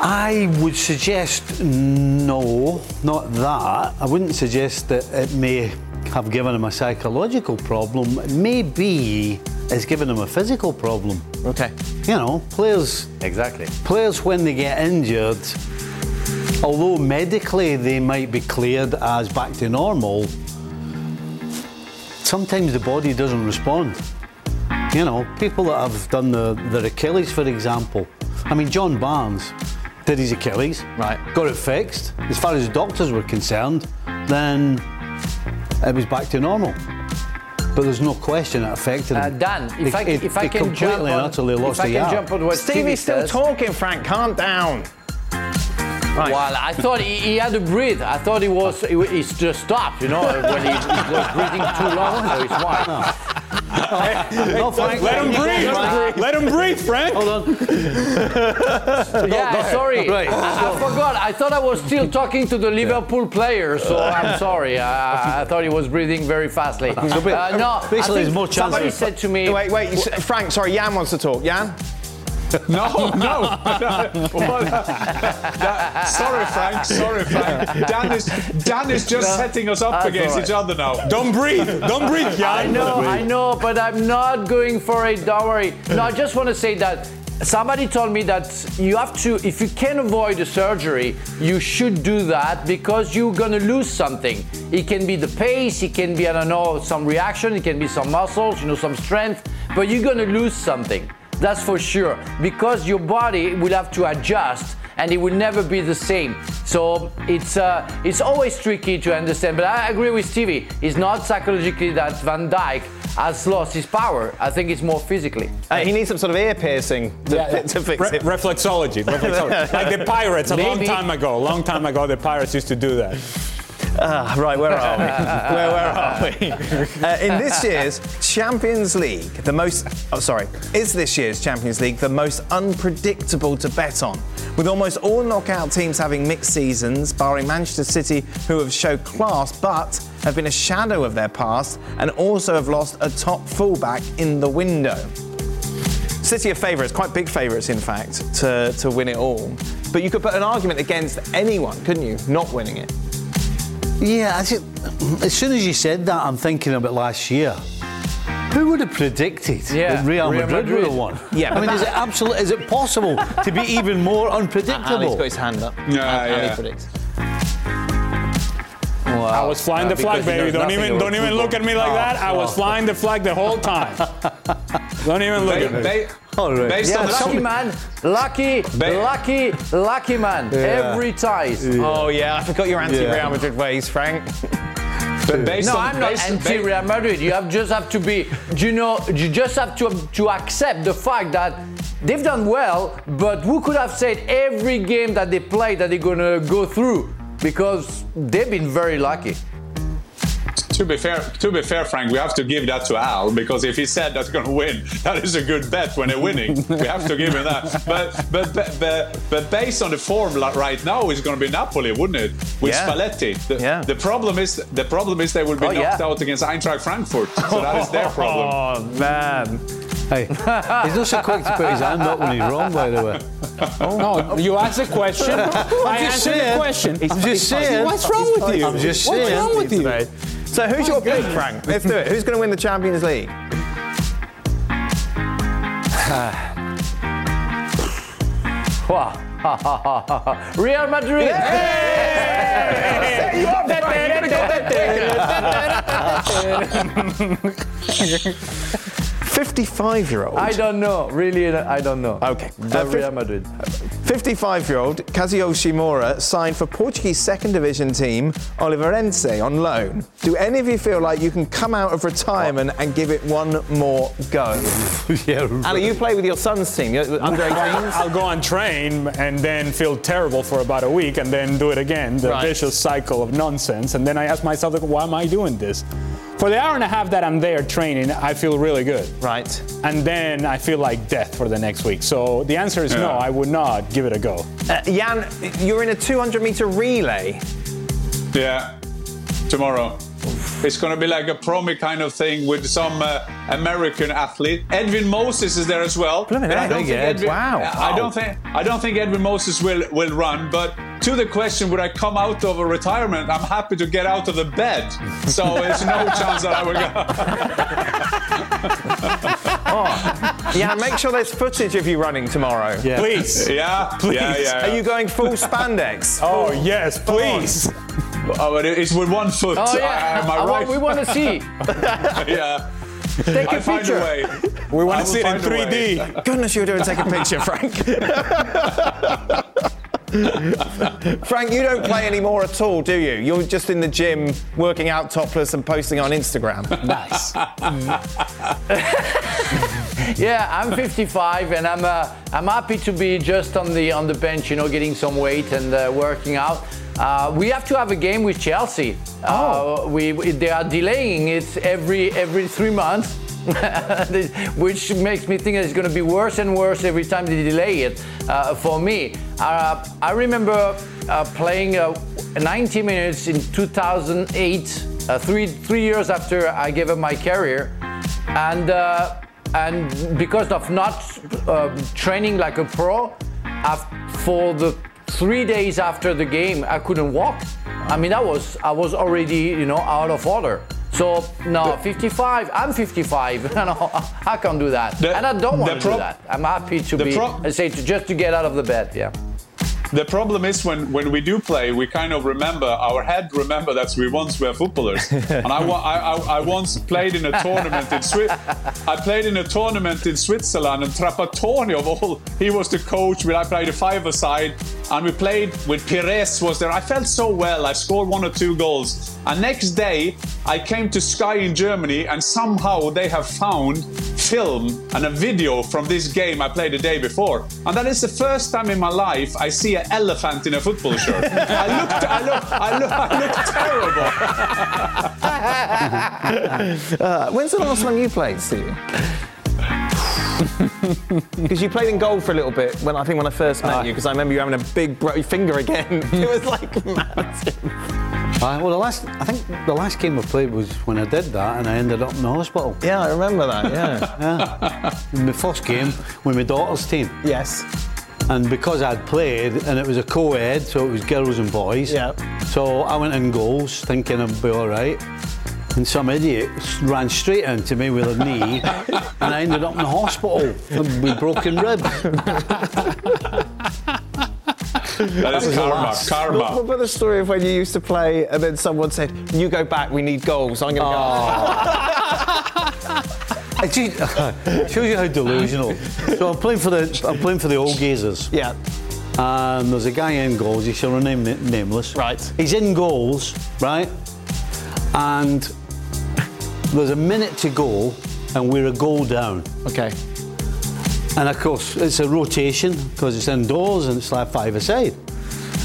I would suggest no, not that. I wouldn't suggest that it may have given him a psychological problem. Maybe it's given him a physical problem. Okay. You know, players. Exactly. Players, when they get injured, although medically they might be cleared as back to normal, sometimes the body doesn't respond. You know, people that have done the, their Achilles, for example. I mean, John Barnes did his Achilles, right? Got it fixed. As far as the doctors were concerned, then it was back to normal. But there's no question it affected him. Uh, Dan, if It- I, it- if I it can completely jump on, utterly lost if I the can yard. jump on what Stevie Stevie's still says, talking, Frank. Calm down. Right. Well, I thought he, he had to breathe. I thought he was he, he just stopped, you know, when he, he was breathing too long. So it's why. No, Frank. Let him breathe. Let him breathe, Frank. Hold on. Yeah, sorry. Right. I, I forgot. I thought I was still talking to the Liverpool player, so I'm sorry. I, I thought he was breathing very fastly. Uh, no, basically I there's think more chance Somebody said to me, Wait, wait, Frank. Sorry, Jan wants to talk. Jan. No, no. Well, that- sorry, Frank. Sorry, Frank. Dan is Dan is just No, setting us up against right. each other now. Don't breathe. Don't breathe, Jan. I know, I know, but I'm not going for it. Don't worry. No, I just want to say that somebody told me that you have to, if you can avoid a surgery, you should do that because you're going to lose something. It can be the pace, it can be, I don't know, some reaction, it can be some muscles, you know, some strength, but you're going to lose something. That's for sure because your body will have to adjust and it will never be the same. So it's uh, it's always tricky to understand. But I agree with Stevie. It's not psychologically that Van Dijk has lost his power. I think it's more physically. Uh, he needs some sort of ear piercing to, Yeah, to fix Re- it. reflexology, reflexology. like the pirates a long time ago. A long time ago, the pirates used to do that. Ah, right, where are we? where, where are we? Uh, in this year's Champions League, the most, oh, sorry, is this year's Champions League the most unpredictable to bet on? With almost all knockout teams having mixed seasons, barring Manchester City, who have showed class but have been a shadow of their past and also have lost a top fullback in the window. City are favourites, quite big favourites, in fact, to, to win it all. But you could put an argument against anyone, couldn't you, not winning it? Yeah, I ju- as soon as you said that, I'm thinking about last year. Who would have predicted Yeah, that Real, Real Madrid, would have won? Yeah, I mean, is it absolute? Is it possible to be even more Ali's unpredictable? got his hand up. Yeah, Ali yeah. predicts. I was flying Uh, the flag, baby. Don't even, don't even look at me like Oh, that. I was oh. flying the flag the whole time. don't even look at me. ba- All right. Based Yeah, on lucky some, man, lucky, Ba- lucky, lucky man. Every time. Oh yeah, I forgot your anti-Real Madrid ways, Frank. but based No, on, I'm not anti-Real Madrid. You have just have to be, you know, you just have to to accept the fact that they've done well, but who could have said every game that they play that they're gonna go through because they've been very lucky. To be fair, to be fair, Frank, we have to give that to Al because if he said that's going to win, that is a good bet when they're winning. we have to give him that. But but but but, but based on the form right now, it's going to be Napoli, wouldn't it? With Yeah. Spalletti. The, Yeah. the problem is the problem is they will be Oh, knocked yeah. out against Eintracht Frankfurt. So that is their problem. Oh man. Hey, he's not so quick to put his hand up when he's wrong, by the way. Oh. No, you asked a question. I just answered saying. the question. I'm just saying. What's wrong with you? I'm just What's wrong with you? So who's your pick, Frank? Let's do it. Who's going to win the Champions League? Real Madrid. Fifty-five-year-old. I don't know. Really, I don't know. Okay. The Uh, Real Madrid. 55-year-old Kazuyoshi Miura signed for Portuguese second division team Oliveirense on loan. Do any of you feel like you can come out of retirement and give it one more go? yeah, Ali, you play with your son's team, you're under 18s. I'll go and train and then feel terrible for about a week and then do it again. The Right. vicious cycle of nonsense. And then I ask myself, like, why am I doing this? For the hour and a half that I'm there training, I feel really good. Right. And then I feel like death for the next week. So the answer is no, I would not give it a go. Uh, Jan, you're in a 200 meter relay. Yeah, tomorrow. It's going to be like a promi kind of thing with some uh, American athlete. Edwin Moses is there as well. Blimey, But I that's don't think Edwin, Wow. I don't think I don't think Edwin Moses will will run. But to the question, would I come out of a retirement? I'm happy to get out of the bed. So there's no chance that I will go. Oh. Yeah, make sure there's footage of you running tomorrow. Yeah. Please. Yeah, Please. yeah, yeah. Are you going full spandex? Oh, yes, please. Oh, but it's with one foot. Oh yeah. Am I I want- right? we want to see. yeah. Take I a find picture. a way. We want will to see it in find a way. 3D. Goodness, you're doing take a picture, Frank. Frank, you don't play anymore at all, do you? You're just in the gym working out topless and posting on Instagram. Nice. Yeah, I'm 55 and I'm uh, I'm happy to be just on the on the bench, you know, getting some weight and uh, working out. Uh, we have to have a game with Chelsea. Uh, we, we- they are delaying it every every three months. which makes me think it's going to be worse and worse every time they delay it uh, for me. Uh, I remember uh, playing uh, 90 minutes in 2008, uh, three, three years after I gave up my career. And uh, and because of not training like a pro, for the three days after the game, I couldn't walk. I mean, I was I was already you know out of order. So no, 55. I'm 55. You know, I can't do that, The- and I don't want to do that. I'm happy to be. pro- I say to just to get out of the bed. Yeah. The problem is when, when we do play, we kind of remember our head remember that we once were footballers. and I, I, I, I once played in a tournament in I played in a tournament in Switzerland, and Trapattoni of all, he was the coach. We I played a five-a-side, and we played with Pires was there. I felt so well. I scored one or two goals. And next day, I came to Sky in Germany, and somehow they have found film and a video from this game I played the day before. And that is the first time in my life I see an elephant in a football shirt. I looked, I looked, I looked, I looked terrible. Uh, when's the last time you played, Stevie? Because you played in goal for a little bit when I think when I first met Ah. you. Because I remember you having a big bro- finger again. it was like massive. Uh, well, the last I think the last game I played was when I did that, and I ended up in the hospital. Yeah, I remember that. Yeah. yeah. My first game with my daughter's team. Yes. And because I'd played, and it was a co-ed, so it was girls and boys. Yeah. So I went in goals, thinking I'd be all right. And some idiot ran straight into me with a knee, and I ended up in the hospital with broken ribs. That is karma, karma. What about the story of when you used to play and then someone said, "You go back, we need goals." I'm going to go. Ah. It just- shows you how delusional. So I'm playing for the I'm playing for the old gazers. Yeah. And there's a guy in goals. He shall remain nameless. Right. He's in goals, right? And there's a minute to go, and we're a goal down. Okay. And of course, it's a rotation because it's indoors and it's like five aside.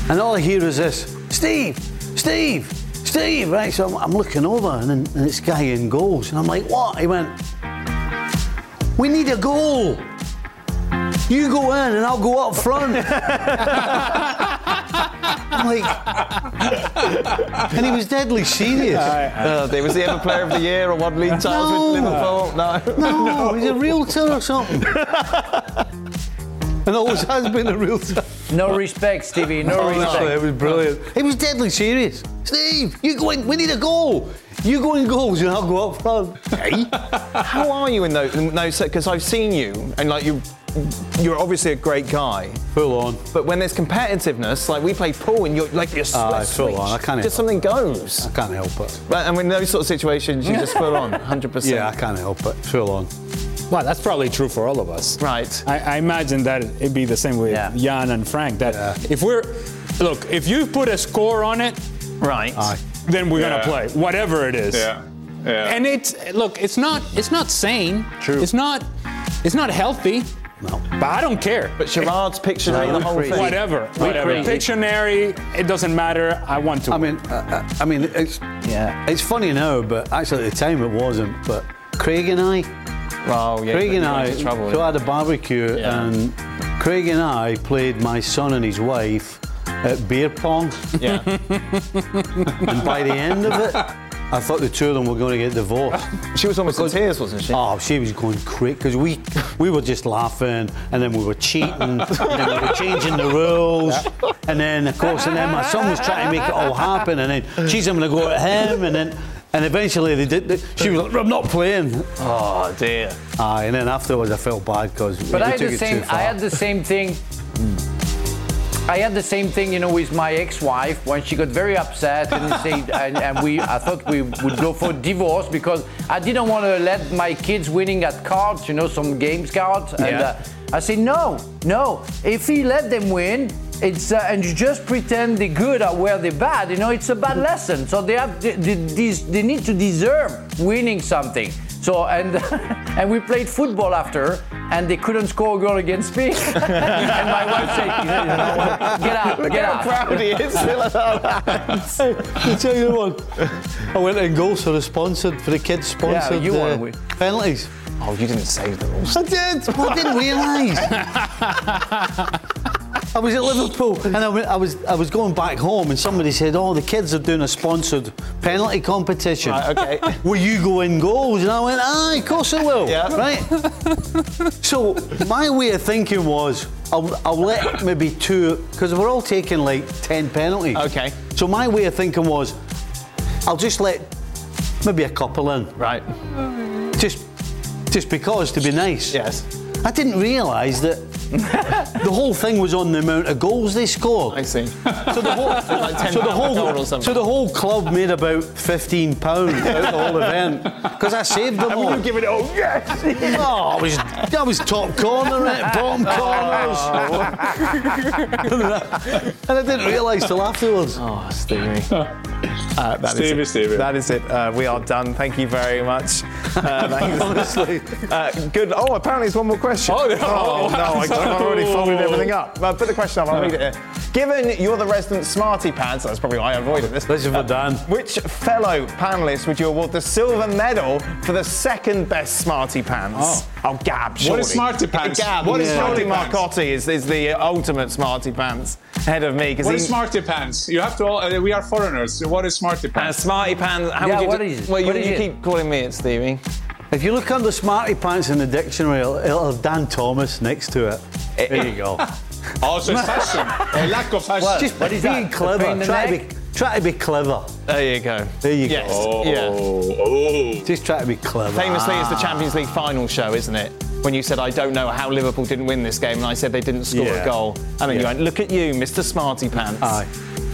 And all I hear is this Steve, Steve, Steve, right? So I'm, I'm looking over and, then, and it's guy in goals. And I'm like, what? He went, We need a goal. You go in and I'll go up front. I'm like, and he was deadly serious. Uh, was the ever player of the year or one league titles No. with Liverpool. No. No, he's a realtor or something. and always has been a realtor. No respect, Stevie. No Honestly, respect. it was brilliant. It was deadly serious. Steve, you go in. We need a goal. You go in goals, and I'll go up front. Hey, how are you in those? those because I've seen you and like you. You're obviously a great guy, Full on. but when there's competitiveness, like we play pool and you're like you're Aye, sweat full on. I can't Just help something goes. I can't help it. Right, and in those sort of situations, you just full on, 100%. Yeah, I can't help it. Full on. Well, that's probably true for all of us. Right. I, I imagine that it'd be the same with Yeah. Jan and Frank. That if we're, look, if you put a score on it, Right. Aye. then we're Yeah. gonna play whatever it is. Yeah. Yeah. And it's look, it's not, it's not sane. True. It's not, it's not healthy. No. But I don't care. But Gerard's Pictionary, the whole thing. whatever, whatever. crazy. Pictionary, it doesn't matter. I want to. I mean, uh, uh, I mean, it's Yeah. it's funny now, but actually at the time it wasn't. But Craig and I, Oh, yeah. Craig and I, into trouble. so I had a barbecue, Yeah. and Craig and I played my son and his wife at beer pong. yeah. And by the end of it, I thought the two of them were going to get divorced. She was almost in tears, wasn't she? Oh, she was going crazy because we we were just laughing, and then we were cheating, and then we were changing the rules, and then of course, and then my son was trying to make it all happen, and then she's having to go at him, and then and eventually they did. They, she was like, "I'm not playing." Oh, dear. Aye, and then afterwards I felt bad because But we I had the same. I had the same thing. Hmm. I had the same thing, you know, with my ex-wife when she got very upset and said, and, and we, I thought we would go for divorce because I didn't want to let my kids winning at cards, you know, some games cards, and Yeah. uh, I said no, no. If he let them win, it's uh, and you just pretend they're good or where they're bad, you know, it's a bad lesson. So they have, they, they, they need to deserve winning something. So and and we played football after, and they couldn't score a goal against me. and my wife said, you know what, "Get out, Look get how out." proud he is still at our hands. I'll tell you one. I went in goals for the sponsored for the kids sponsored you uh, won, we- penalties. Oh, you didn't save the rules. I did. I didn't realise. I was at Liverpool and I I was I was going back home and somebody said, "Oh, the kids are doing a sponsored penalty competition. Right, okay. will you go in goals?" And I went, "Aye, of course I will." Yeah. Right. so my way of thinking was, I'll, I'll let maybe two because we're all taking like ten penalties. Okay. So my way of thinking was, I'll just let maybe a couple in. Right. Just just because to be nice. Yes. I didn't realise that the whole thing was on the amount of goals they scored. I see. So the whole, Like so the pound a goal or whole, so the whole club made about fifteen pounds out of the whole event because I saved them all. give it all. Yes. Oh, I was, I was top corner at bottom corners, and I didn't realise till afterwards. Oh, Stevie. Uh, that is Stevie, it. Stevie. That is it. Uh, we are done. Thank you very much. Uh. Honestly. Uh, good. Oh, apparently there's one more question. Oh, no. no, I, I've already folded everything up. But put the question up. I'll read it here. Given you're the resident smarty pants, that's probably why I avoided this. This is for Dan. Which fellow panelist would you award the silver medal for the second best smarty pants? Oh, Gab. Surely. is Smarty Pants? Gab. What is Surely Smarty Pants? Marcotti is, is the ultimate smarty pants ahead of me. 'cause What he- is Smarty Pants? You have to. All, uh, we are foreigners. What is Smarty Uh, Pants? smarty pants. How Yeah, would you what do- is it? Well, you, What is you keep calling me it, Stevie. If you look under smarty pants in the dictionary, it'll, it'll have Dan Thomas next to it. Eh. There you go. Oh, also, it's fashion. A lack of fashion. Just What is being that? clever. Try to, neck? be, try to be clever. There you go. There you yes. go. Yeah. Oh, oh. Just try to be clever. Famously, it's the Champions League final show, isn't it? When you said, I don't know how Liverpool didn't win this game, and I said they didn't score Yeah. a goal. And then you went, look at you, Mr. Smarty Pants. Aye.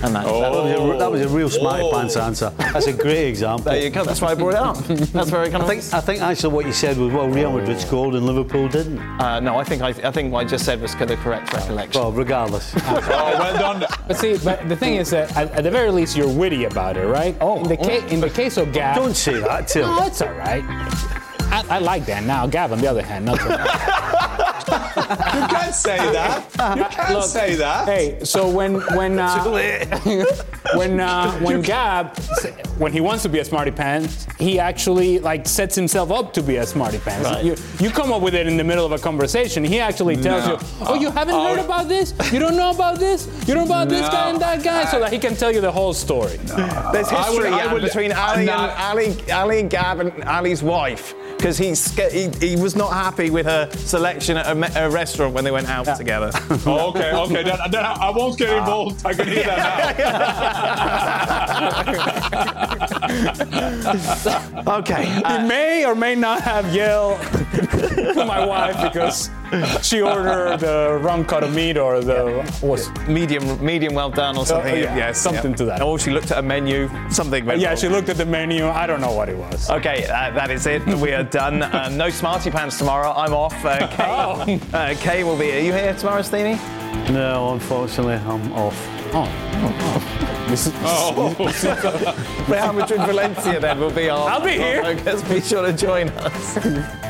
And that, That was, a, that was a real smarty Oh. pants answer. That's a great example. there you go. That's why I brought it up. That's very kind I of. think, I think actually what you said was, well, Real Madrid scored and Liverpool didn't. Uh, no, I think I, I think what I just said was the correct recollection. Well, regardless. Oh, well done. But see, but the thing is that at, at the very least you're witty about it, right? Oh, in the, ca- in the case of Gab, Don't say that, Tim. No, it's all right. I, I like that. Now, Gab, on the other hand, not so. You can't say that. You can't Look, say that. Hey, so when when uh, when uh, when Gab when he wants to be a smarty pants, he actually like sets himself up to be a smarty pants. Right. You, you come up with it in the middle of a conversation. He actually tells No. you, "Oh, you haven't Oh. heard about this? You don't know about this? You don't know about this guy and that guy?" So that he can tell you the whole story. There's I history would- I yeah, would- between Ali and Ali, Ali and Gab and Ali's wife because he, he he was not happy with her selection at a, a restaurant when they went out together. Oh, okay, okay. Then, then I won't get involved. I can hear that okay. He uh, may or may not have yelled to my wife because she ordered the wrong cut of meat or the was medium, medium well done or something. yeah, yes, something to that. Or she looked at a menu, something. went yeah. She looked at the menu. I don't know what it was. Okay, uh, that is it. We are done. Uh, no smarty pants tomorrow. I'm off. Uh, Kay, uh, Kay will be. Are you here tomorrow, Stevie? no, unfortunately, I'm off. Oh, this is. Real Madrid Valencia then will be our. I'll be here. our focus. Be sure to join us.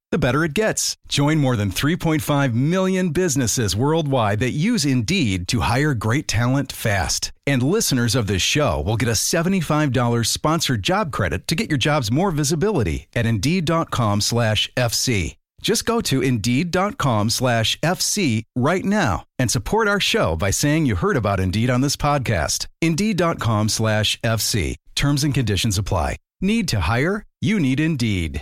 the better it gets. Join more than 3.5 million businesses worldwide that use Indeed to hire great talent fast. And listeners of this show will get a $75 sponsored job credit to get your jobs more visibility at Indeed.com slash FC. Just go to Indeed.com slash FC right now and support our show by saying you heard about Indeed on this podcast. Indeed.com slash FC. Terms and conditions apply. Need to hire? You need Indeed.